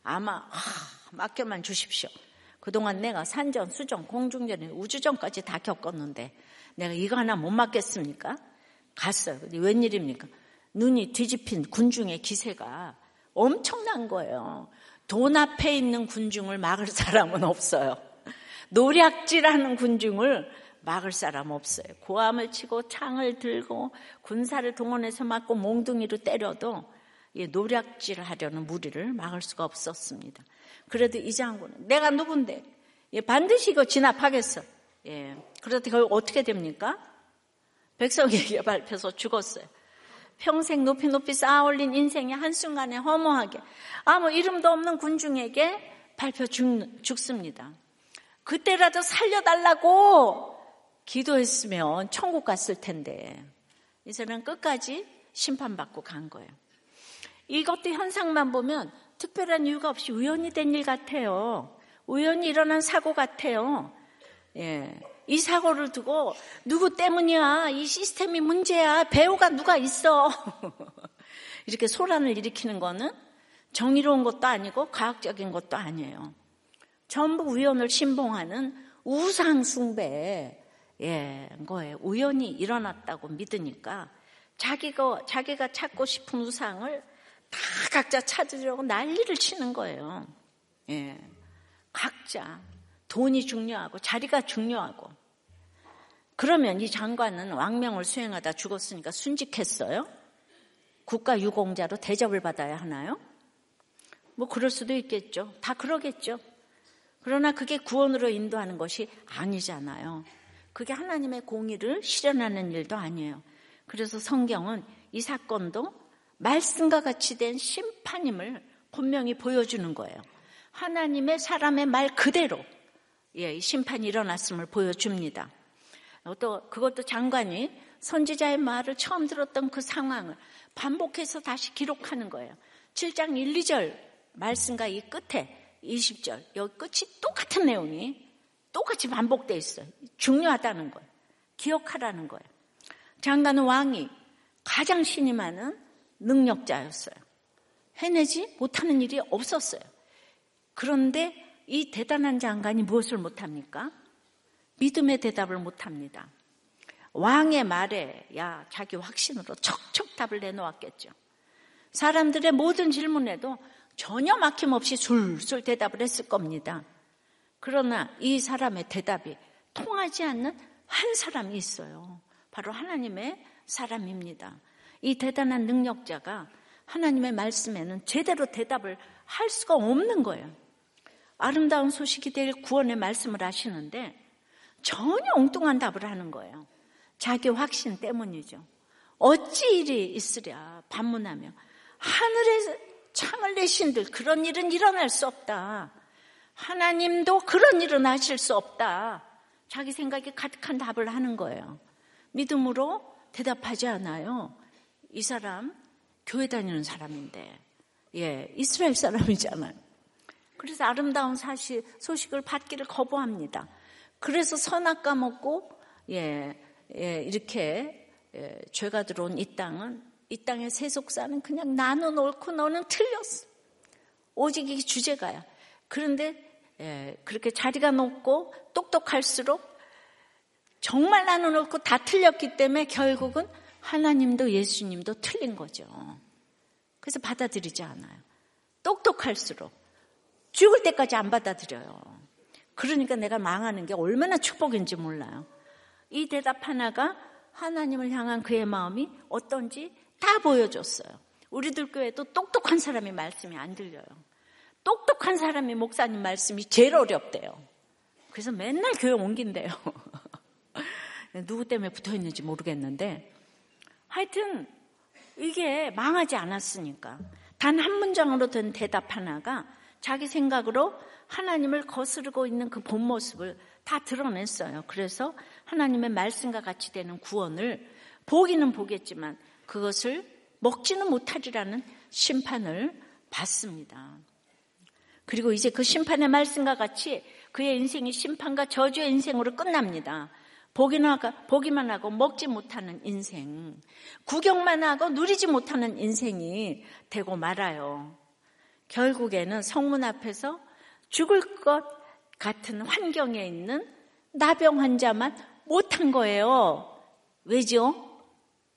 아마 아, 맡겨만 주십시오. 그동안 내가 산전, 수전, 공중전, 우주전까지 다 겪었는데 내가 이거 하나 못 맡겠습니까? 갔어요. 웬일입니까? 눈이 뒤집힌 군중의 기세가 엄청난 거예요. 돈 앞에 있는 군중을 막을 사람은 없어요. 노략질하는 군중을 막을 사람 없어요. 고함을 치고 창을 들고 군사를 동원해서 맞고 몽둥이로 때려도 노략질 하려는 무리를 막을 수가 없었습니다. 그래도 이 장군은 내가 누군데 예, 반드시 이거 진압하겠어. 예. 그래도 결국 어떻게 됩니까? 백성에게 밟혀서 죽었어요. 평생 높이 높이 쌓아 올린 인생이 한순간에 허무하게 아무 이름도 없는 군중에게 밟혀 죽, 죽습니다. 그때라도 살려달라고 기도했으면 천국 갔을 텐데 이제는 끝까지 심판받고 간 거예요. 이것도 현상만 보면 특별한 이유가 없이 우연히 된 일 같아요. 우연히 일어난 사고 같아요. 예. 이 사고를 두고 누구 때문이야? 이 시스템이 문제야. 배우가 누가 있어? 이렇게 소란을 일으키는 거는 정의로운 것도 아니고 과학적인 것도 아니에요. 전부 우연을 신봉하는 우상 숭배 예, 거예요. 우연히 일어났다고 믿으니까 자기가, 자기가 찾고 싶은 우상을 다 각자 찾으려고 난리를 치는 거예요. 예. 각자. 돈이 중요하고 자리가 중요하고. 그러면 이 장관은 왕명을 수행하다 죽었으니까 순직했어요? 국가 유공자로 대접을 받아야 하나요? 뭐 그럴 수도 있겠죠. 다 그러겠죠. 그러나 그게 구원으로 인도하는 것이 아니잖아요. 그게 하나님의 공의를 실현하는 일도 아니에요. 그래서 성경은 이 사건도 말씀과 같이 된 심판임을 분명히 보여주는 거예요. 하나님의 사람의 말 그대로 예, 심판이 일어났음을 보여줍니다. 또 그것도 장관이 선지자의 말을 처음 들었던 그 상황을 반복해서 다시 기록하는 거예요. 7장 1, 2절 말씀과 이 끝에 20절 여기 끝이 똑같은 내용이 똑같이 반복돼 있어요. 중요하다는 거예요. 기억하라는 거예요. 장관은 왕이 가장 신임하는 능력자였어요. 해내지 못하는 일이 없었어요. 그런데 이 대단한 장관이 무엇을 못합니까? 믿음의 대답을 못합니다. 왕의 말에 야 자기 확신으로 척척 답을 내놓았겠죠. 사람들의 모든 질문에도 전혀 막힘없이 술술 대답을 했을 겁니다. 그러나 이 사람의 대답이 통하지 않는 한 사람이 있어요. 바로 하나님의 사람입니다. 이 대단한 능력자가 하나님의 말씀에는 제대로 대답을 할 수가 없는 거예요. 아름다운 소식이 될 구원의 말씀을 하시는데 전혀 엉뚱한 답을 하는 거예요. 자기 확신 때문이죠. 어찌 일이 있으랴 반문하며 하늘에 창을 내신들 그런 일은 일어날 수 없다. 하나님도 그런 일은 하실 수 없다. 자기 생각에 가득한 답을 하는 거예요. 믿음으로 대답하지 않아요. 이 사람 교회 다니는 사람인데, 예, 이스라엘 사람이잖아요. 그래서 아름다운 사실, 소식을 받기를 거부합니다. 그래서 선악 까먹고, 예, 예, 이렇게, 예, 죄가 들어온 이 땅은, 이 땅의 세속사는 그냥 나는 옳고 너는 틀렸어. 오직 이 주제가야. 그런데, 예, 그렇게 자리가 높고 똑똑할수록 정말 나는 옳고 다 틀렸기 때문에 결국은 하나님도 예수님도 틀린 거죠. 그래서 받아들이지 않아요. 똑똑할수록 죽을 때까지 안 받아들여요. 그러니까 내가 망하는 게 얼마나 축복인지 몰라요. 이 대답 하나가 하나님을 향한 그의 마음이 어떤지 다 보여줬어요. 우리들 교회도 똑똑한 사람이 말씀이 안 들려요. 똑똑한 사람이 목사님 말씀이 제일 어렵대요. 그래서 맨날 교회 옮긴대요. 누구 때문에 붙어 있는지 모르겠는데 하여튼 이게 망하지 않았으니까 단 한 문장으로 된 대답 하나가 자기 생각으로 하나님을 거스르고 있는 그 본 모습을 다 드러냈어요. 그래서 하나님의 말씀과 같이 되는 구원을 보기는 보겠지만 그것을 먹지는 못하리라는 심판을 받습니다. 그리고 이제 그 심판의 말씀과 같이 그의 인생이 심판과 저주의 인생으로 끝납니다. 보기만 하고, 먹지 못하는 인생, 구경만 하고 누리지 못하는 인생이 되고 말아요. 결국에는 성문 앞에서 죽을 것 같은 환경에 있는 나병 환자만 못한 거예요. 왜죠?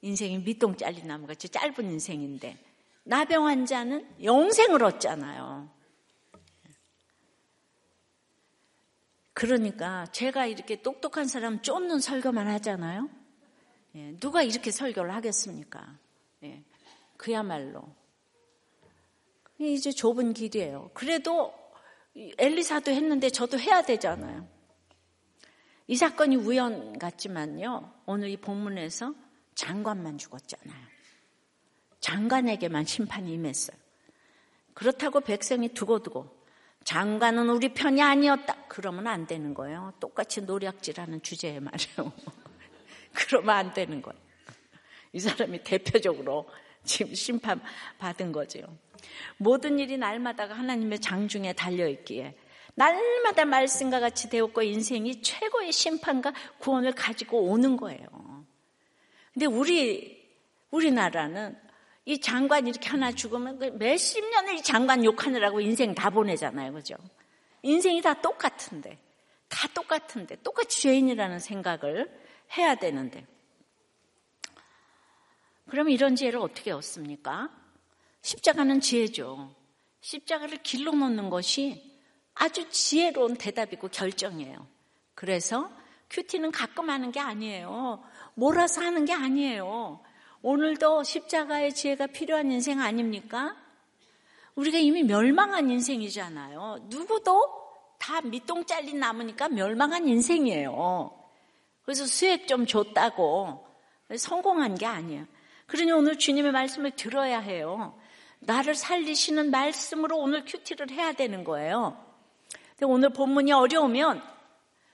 인생이 밑동 잘린 나무 같이 짧은 인생인데 나병 환자는 영생을 얻잖아요. 그러니까 제가 이렇게 똑똑한 사람 쫓는 설교만 하잖아요. 예, 누가 이렇게 설교를 하겠습니까? 예, 그야말로 이제 좁은 길이에요. 그래도 엘리사도 했는데 저도 해야 되잖아요. 이 사건이 우연 같지만요. 오늘 이 본문에서 장관만 죽었잖아요. 장관에게만 심판이 임했어요. 그렇다고 백성이 두고두고 장관은 우리 편이 아니었다. 그러면 안 되는 거예요. 똑같이 노략질하는 주제에 말이에요. 그러면 안 되는 거예요. 이 사람이 대표적으로 지금 심판 받은 거죠. 모든 일이 날마다가 하나님의 장중에 달려 있기에 날마다 말씀과 같이 되었고 인생이 최고의 심판과 구원을 가지고 오는 거예요. 근데 우리, 우리나라는 이 장관 이렇게 하나 죽으면 그 몇십 년을 이 장관 욕하느라고 인생 다 보내잖아요. 그죠? 인생이 다 똑같은데, 다 똑같은데, 똑같이 죄인이라는 생각을 해야 되는데. 그럼 이런 지혜를 어떻게 얻습니까? 십자가는 지혜죠. 십자가를 길러 놓는 것이 아주 지혜로운 대답이고 결정이에요. 그래서 큐티는 가끔 하는 게 아니에요. 몰아서 하는 게 아니에요. 오늘도 십자가의 지혜가 필요한 인생 아닙니까? 우리가 이미 멸망한 인생이잖아요. 누구도 다 밑동 잘린 나무니까 멸망한 인생이에요. 그래서 수액 좀 줬다고 성공한 게 아니에요. 그러니 오늘 주님의 말씀을 들어야 해요. 나를 살리시는 말씀으로 오늘 큐티를 해야 되는 거예요. 오늘 본문이 어려우면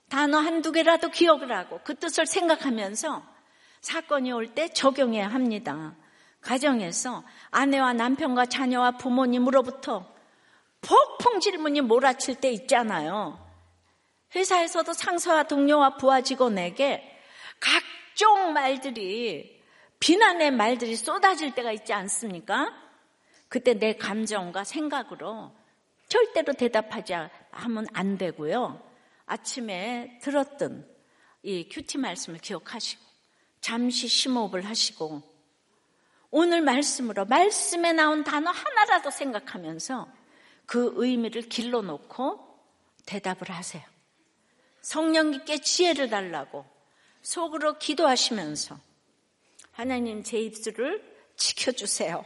단어 한두 개라도 기억을 하고 그 뜻을 생각하면서 사건이 올 때 적용해야 합니다. 가정에서 아내와 남편과 자녀와 부모님으로부터 폭풍 질문이 몰아칠 때 있잖아요. 회사에서도 상사와 동료와 부하 직원에게 각종 말들이 비난의 말들이 쏟아질 때가 있지 않습니까? 그때 내 감정과 생각으로 절대로 대답하지 하면 안 되고요. 아침에 들었던 이 큐티 말씀을 기억하시고 잠시 심호흡을 하시고 오늘 말씀으로 말씀에 나온 단어 하나라도 생각하면서 그 의미를 길러놓고 대답을 하세요. 성령님께 지혜를 달라고 속으로 기도하시면서 하나님 제 입술을 지켜주세요.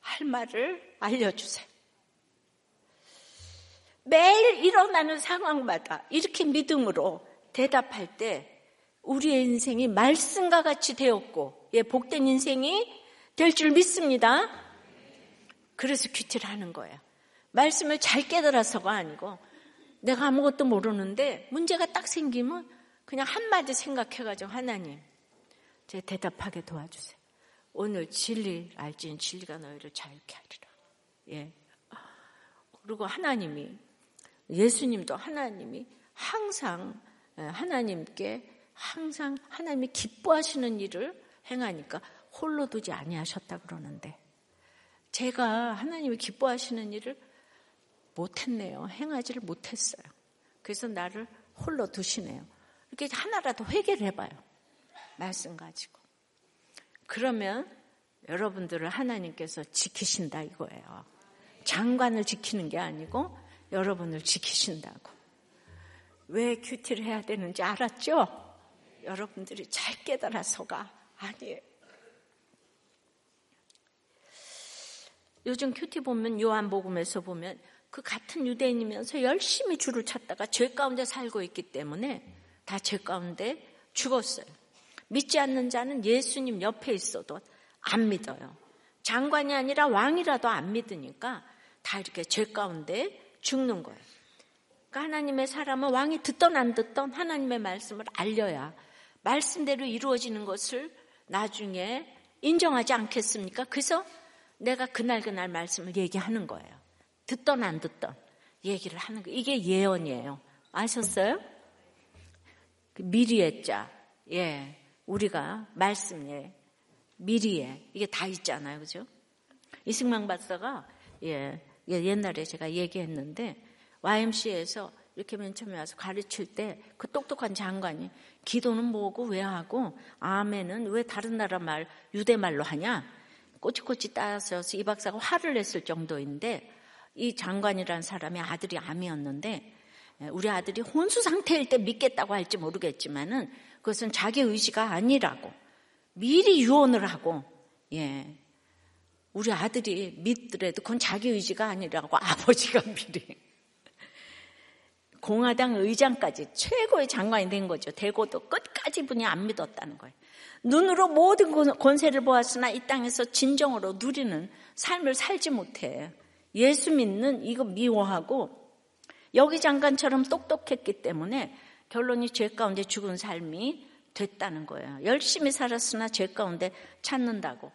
할 말을 알려주세요. 매일 일어나는 상황마다 이렇게 믿음으로 대답할 때 우리의 인생이 말씀과 같이 되었고, 예, 복된 인생이 될 줄 믿습니다. 그래서 큐티를 하는 거예요. 말씀을 잘 깨달아서가 아니고, 내가 아무것도 모르는데 문제가 딱 생기면 그냥 한마디 생각해가지고 하나님, 제 대답하게 도와주세요. 오늘 진리 알지는 진리가 너희를 자유케 하리라. 예. 그리고 하나님이 예수님도 하나님이 항상 예, 하나님께 항상 하나님이 기뻐하시는 일을 행하니까 홀로 두지 아니하셨다 그러는데 제가 하나님이 기뻐하시는 일을 못했네요. 행하지를 못했어요. 그래서 나를 홀로 두시네요. 이렇게 하나라도 회개를 해봐요. 말씀 가지고. 그러면 여러분들을 하나님께서 지키신다 이거예요. 장관을 지키는 게 아니고 여러분을 지키신다고. 왜 큐티를 해야 되는지 알았죠? 여러분들이 잘 깨달아서가 아니에요. 요즘 큐티 보면 요한복음에서 보면 그 같은 유대인이면서 열심히 주를 찾다가 죄 가운데 살고 있기 때문에 다 죄 가운데 죽었어요. 믿지 않는 자는 예수님 옆에 있어도 안 믿어요. 장관이 아니라 왕이라도 안 믿으니까 다 이렇게 죄 가운데 죽는 거예요. 그러니까 하나님의 사람은 왕이 듣던 안 듣던 하나님의 말씀을 알려야 말씀대로 이루어지는 것을 나중에 인정하지 않겠습니까? 그래서 내가 그날 그날 말씀을 얘기하는 거예요. 듣던 안 듣던 얘기를 하는 거. 이게 예언이에요. 아셨어요? 그 미리의 자. 예. 우리가 말씀에 미리에 이게 다 있잖아요. 그죠? 이승만 박사가 예. 옛날에 제가 얘기했는데 YMCA에서 이렇게 맨 처음에 와서 가르칠 때 그 똑똑한 장관이 기도는 뭐고 왜 하고 아멘은 왜 다른 나라 말 유대 말로 하냐 꼬치꼬치 따서 이 박사가 화를 냈을 정도인데 이 장관이라는 사람이 아들이 암이었는데 우리 아들이 혼수 상태일 때 믿겠다고 할지 모르겠지만은 그것은 자기 의지가 아니라고 미리 유언을 하고 예 우리 아들이 믿더라도 그건 자기 의지가 아니라고 아버지가 미리. 공화당 의장까지 최고의 장관이 된 거죠. 되고도 끝까지 분이 안 믿었다는 거예요. 눈으로 모든 권세를 보았으나 이 땅에서 진정으로 누리는 삶을 살지 못해. 예수 믿는 이거 미워하고 여기 장관처럼 똑똑했기 때문에 결론이 죄 가운데 죽은 삶이 됐다는 거예요. 열심히 살았으나 죄 가운데 찾는다고.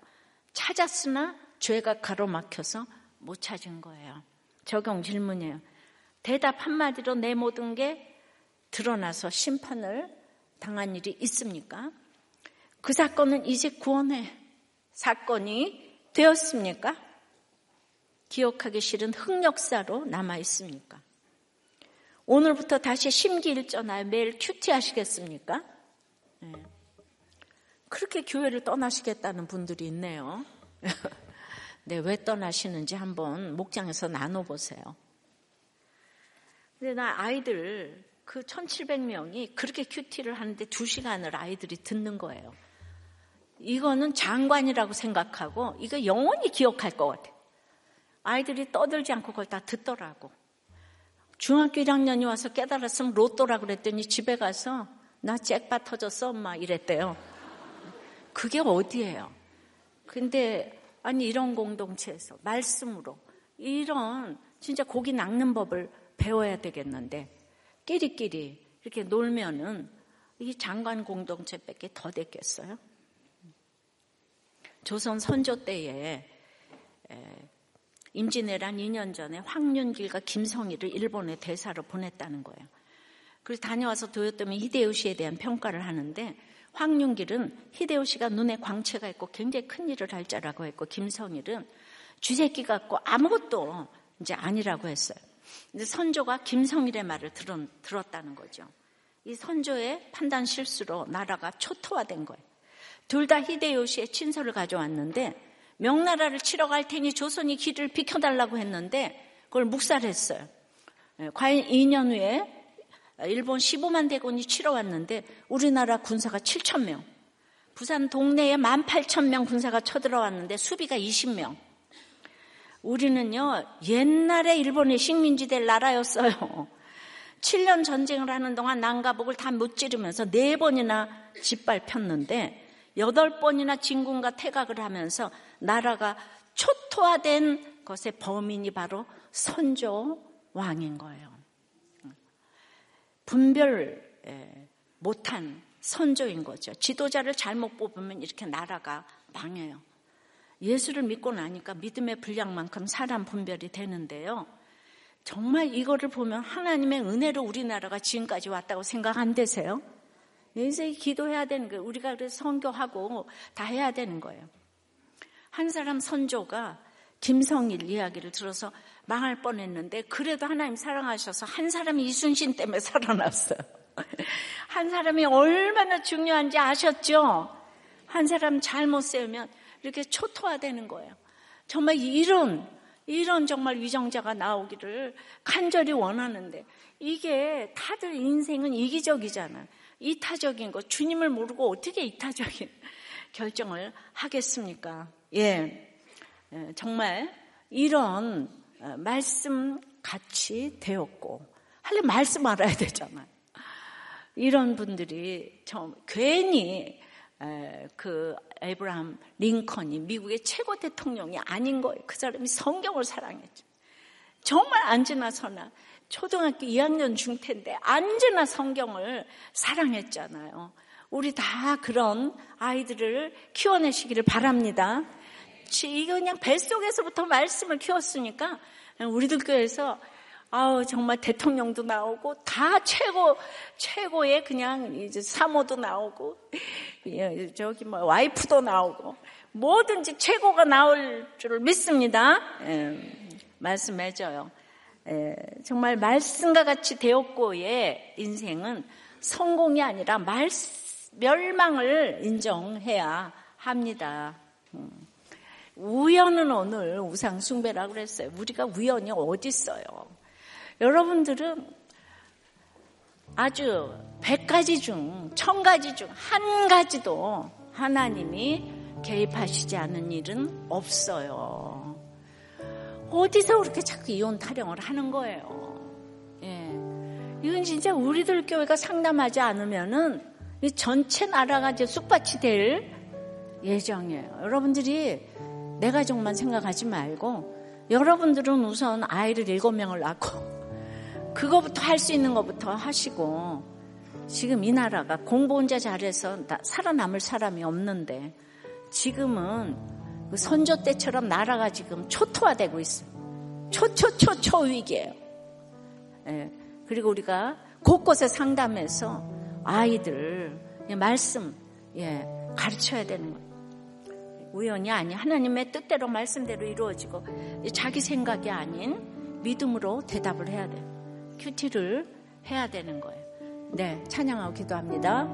찾았으나 죄가 가로막혀서 못 찾은 거예요. 적용 질문이에요. 대답 한마디로 내 모든 게 드러나서 심판을 당한 일이 있습니까? 그 사건은 이제 구원의 사건이 되었습니까? 기억하기 싫은 흑역사로 남아 있습니까? 오늘부터 다시 심기일전하여 매일 큐티 하시겠습니까? 네. 그렇게 교회를 떠나시겠다는 분들이 있네요. 네, 왜 떠나시는지 한번 목장에서 나눠보세요. 근데 나 아이들 그 1700명이 그렇게 큐티를 하는데 2시간을 아이들이 듣는 거예요. 이거는 장관이라고 생각하고 이거 영원히 기억할 것 같아. 아이들이 떠들지 않고 그걸 다 듣더라고. 중학교 1학년이 와서 깨달았으면 로또라 그랬더니 집에 가서 나 잭팟 터졌어 엄마 이랬대요. 그게 어디예요? 근데 아니 이런 공동체에서 말씀으로 이런 진짜 고기 낚는 법을 배워야 되겠는데 끼리끼리 이렇게 놀면은 이 장관 공동체밖에 더 됐겠어요? 조선 선조 때에 임진왜란 2년 전에 황윤길과 김성희를 일본에 대사로 보냈다는 거예요. 그래서 다녀와서 도요토미 히데요시에 대한 평가를 하는데 황윤길은 히데요시가 눈에 광채가 있고 굉장히 큰 일을 할 자라고 했고 김성일은 쥐새끼 같고 아무것도 이제 아니라고 했어요. 근데 선조가 김성일의 말을 들었, 다는 거죠. 이 선조의 판단 실수로 나라가 초토화된 거예요. 둘 다 히데요시의 친서를 가져왔는데 명나라를 치러 갈 테니 조선이 길을 비켜달라고 했는데 그걸 묵살했어요. 예, 과연 2년 후에 일본 15만 대군이 치러 왔는데 우리나라 군사가 7천 명. 부산 동네에 1만 8천 명 군사가 쳐들어왔는데 수비가 20명. 우리는요, 옛날에 일본의 식민지 될 나라였어요. 7년 전쟁을 하는 동안 난가복을 다못 지르면서 4번이나 짓밟혔는데 8번이나 진군과 퇴각을 하면서 나라가 초토화된 것의 범인이 바로 선조 왕인 거예요. 분별 못한 선조인 거죠. 지도자를 잘못 뽑으면 이렇게 나라가 망해요. 예수를 믿고 나니까 믿음의 분량만큼 사람 분별이 되는데요. 정말 이거를 보면 하나님의 은혜로 우리나라가 지금까지 왔다고 생각 안 되세요? 이제 기도해야 되는 거예요. 우리가 그래서 선교하고 다 해야 되는 거예요. 한 사람 선조가 김성일 이야기를 들어서 망할 뻔했는데 그래도 하나님 사랑하셔서 한 사람이 이순신 때문에 살아났어요. 한 사람이 얼마나 중요한지 아셨죠? 한 사람 잘못 세우면 이렇게 초토화되는 거예요. 정말 이런 이런 정말 위정자가 나오기를 간절히 원하는데 이게 다들 인생은 이기적이잖아. 이타적인 거 주님을 모르고 어떻게 이타적인 결정을 하겠습니까? 예, 정말 이런 어, 말씀 같이 되었고 할래 말씀 알아야 되잖아요. 이런 분들이 좀 괜히 그 에브라함 링컨이 미국의 최고 대통령이 아닌 거예요. 그 사람이 성경을 사랑했죠. 정말 안 지나 서나 초등학교 2학년 중퇴인데 안 지나 성경을 사랑했잖아요. 우리 다 그런 아이들을 키워내시기를 바랍니다. 이거 그냥 뱃속에서부터 말씀을 키웠으니까 우리들 교회에서 아우 정말 대통령도 나오고 다 최고 최고의 그냥 이제 사모도 나오고 예, 저기 뭐 와이프도 나오고 뭐든지 최고가 나올 줄을 믿습니다. 예, 말씀해줘요. 예, 정말 말씀과 같이 되었고의 인생은 성공이 아니라 말, 멸망을 인정해야 합니다. 음. 우연은 오늘 우상 숭배라고 그랬어요. 우리가 우연이 어디 있어요? 여러분들은 아주 백 가지 중, 천 가지 중 한 가지도 하나님이 개입하시지 않은 일은 없어요. 어디서 그렇게 자꾸 이혼 타령을 하는 거예요? 예. 이건 진짜 우리들 교회가 상담하지 않으면은 전체 나라가 이제 쑥밭이 될 예정이에요. 여러분들이 내 가족만 생각하지 말고 여러분들은 우선 아이를 일곱 명을 낳고 그거부터 할 수 있는 것부터 하시고 지금 이 나라가 공부 혼자 잘해서 살아남을 사람이 없는데 지금은 그 선조 때처럼 나라가 지금 초토화되고 있어요. 초초초초 위기예요. 예. 그리고 우리가 곳곳에 상담해서 아이들 말씀 예, 가르쳐야 되는 거예요. 우연이 아니 하나님의 뜻대로 말씀대로 이루어지고 자기 생각이 아닌 믿음으로 대답을 해야 돼요. 큐티를 해야 되는 거예요. 네, 찬양하고 기도합니다.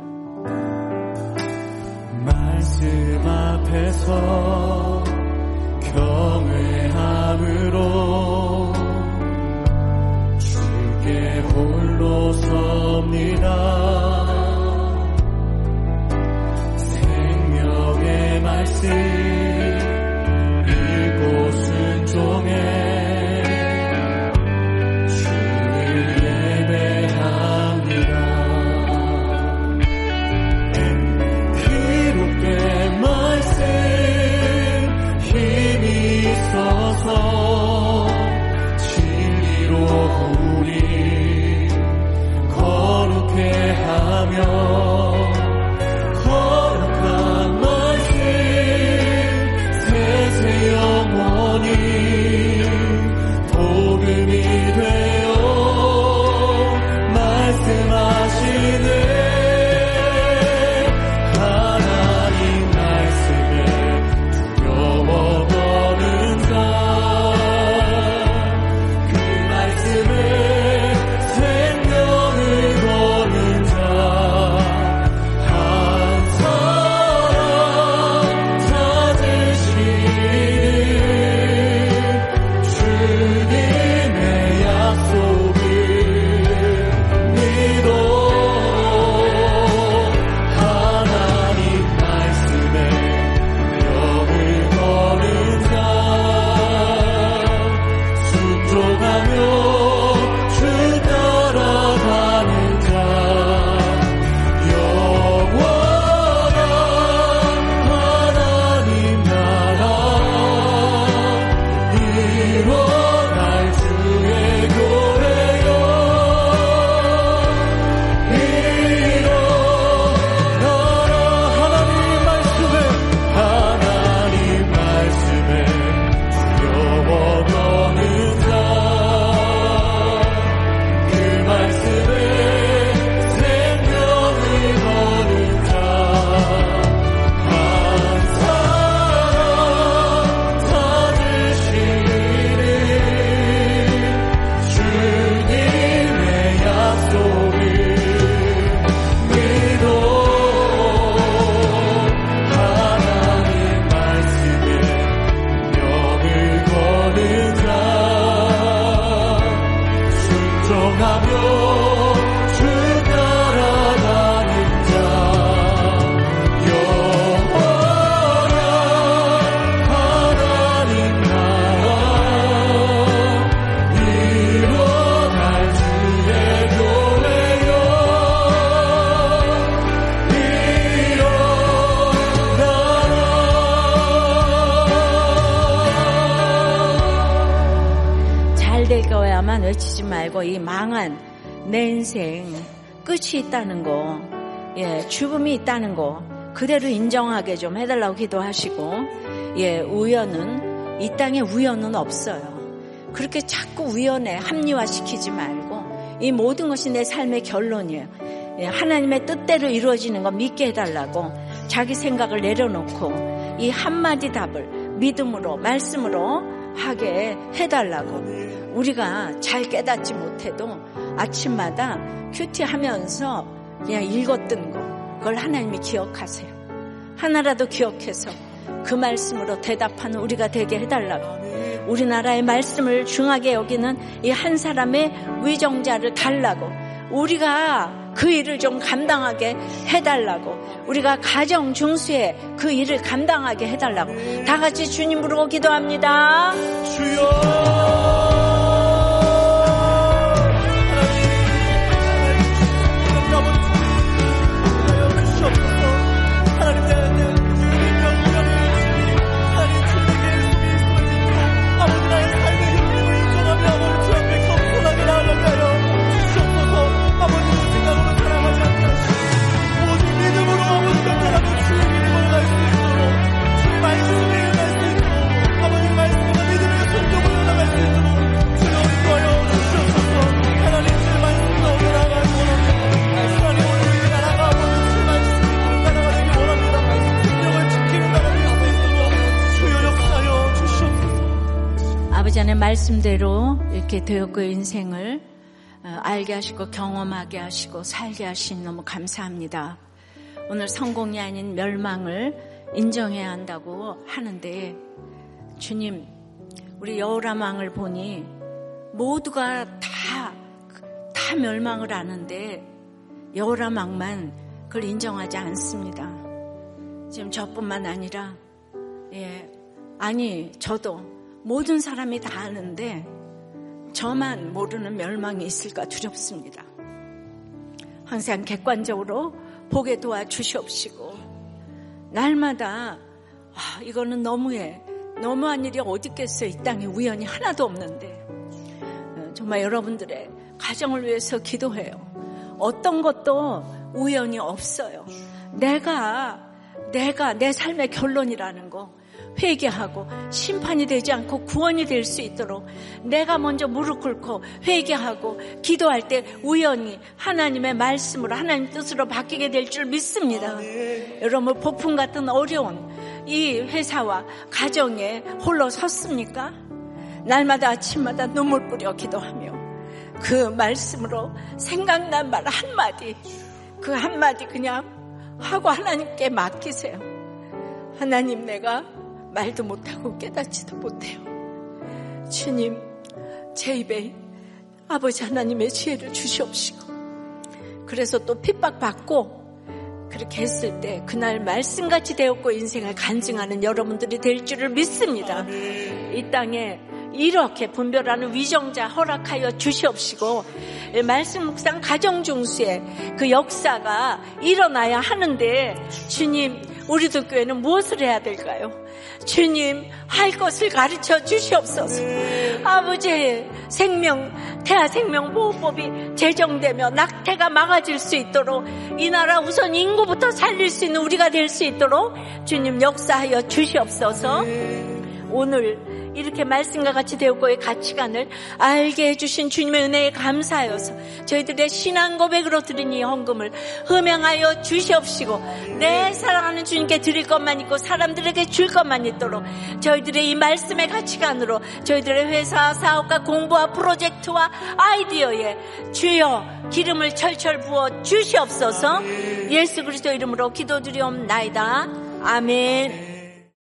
말씀 앞에서 경외함으로 주께 홀로 섭니다 생명의 말씀 끝이 있다는 거, 예, 죽음이 있다는 거, 그대로 인정하게 좀 해달라고 기도하시고, 예, 우연은, 이 땅에 우연은 없어요. 그렇게 자꾸 우연에 합리화시키지 말고, 이 모든 것이 내 삶의 결론이에요. 예, 하나님의 뜻대로 이루어지는 거 믿게 해달라고, 자기 생각을 내려놓고, 이 한마디 답을 믿음으로, 말씀으로 하게 해달라고, 우리가 잘 깨닫지 못해도 아침마다 큐티 하면서 그냥 읽었던 거, 그걸 하나님이 기억하세요. 하나라도 기억해서 그 말씀으로 대답하는 우리가 되게 해달라고. 우리나라의 말씀을 중하게 여기는 이 한 사람의 위정자를 달라고. 우리가 그 일을 좀 감당하게 해달라고. 우리가 가정 중수에 그 일을 감당하게 해달라고. 다 같이 주님 부르고 기도합니다. 주여! 말씀대로 이렇게 되었고 인생을 어, 알게 하시고 경험하게 하시고 살게 하신 너무 감사합니다. 오늘 성공이 아닌 멸망을 인정해야 한다고 하는데 주님 우리 여호라망을 보니 모두가 다, 다 멸망을 하는데 여호라망만 그걸 인정하지 않습니다. 지금 저뿐만 아니라 예 아니 저도 모든 사람이 다 아는데 저만 모르는 멸망이 있을까 두렵습니다. 항상 객관적으로 보게 도와 주시옵시고 날마다 아, 이거는 너무해. 너무한 일이 어디 있겠어요. 이 땅에 우연이 하나도 없는데. 어, 정말 여러분들의 가정을 위해서 기도해요. 어떤 것도 우연이 없어요. 내가 내가 내 삶의 결론이라는 거 회개하고 심판이 되지 않고 구원이 될 수 있도록 내가 먼저 무릎 꿇고 회개하고 기도할 때 우연히 하나님의 말씀으로 하나님 뜻으로 바뀌게 될 줄 믿습니다. 여러분 폭풍 같은 어려운 이 회사와 가정에 홀로 섰습니까? 날마다 아침마다 눈물 뿌려 기도하며 그 말씀으로 생각난 말 한마디 그 한마디 그냥 하고 하나님께 맡기세요. 하나님 내가 말도 못하고 깨닫지도 못해요. 주님, 제 입에 아버지 하나님의 지혜를 주시옵시고, 그래서 또 핍박받고, 그렇게 했을 때 그날 말씀같이 되었고 인생을 간증하는 여러분들이 될 줄을 믿습니다. 이 땅에 이렇게 분별하는 위정자 허락하여 주시옵시고 말씀 묵상 가정 중수의 그 역사가 일어나야 하는데 주님 우리도 교회는 무엇을 해야 될까요? 주님 할 것을 가르쳐 주시옵소서. 아버지 생명 태아 생명보호법이 제정되며 낙태가 막아질 수 있도록 이 나라 우선 인구부터 살릴 수 있는 우리가 될 수 있도록 주님 역사하여 주시옵소서. 오늘 이렇게 말씀과 같이 되었고의 가치관을 알게 해주신 주님의 은혜에 감사하여서 저희들의 신앙 고백으로 드린 이 헌금을 흠양하여 주시옵시고 내 사랑하는 주님께 드릴 것만 있고 사람들에게 줄 것만 있도록 저희들의 이 말씀의 가치관으로 저희들의 회사 사업과 공부와 프로젝트와 아이디어에 주여 기름을 철철 부어 주시옵소서. 예수 그리스도 이름으로 기도드리옵나이다. 아멘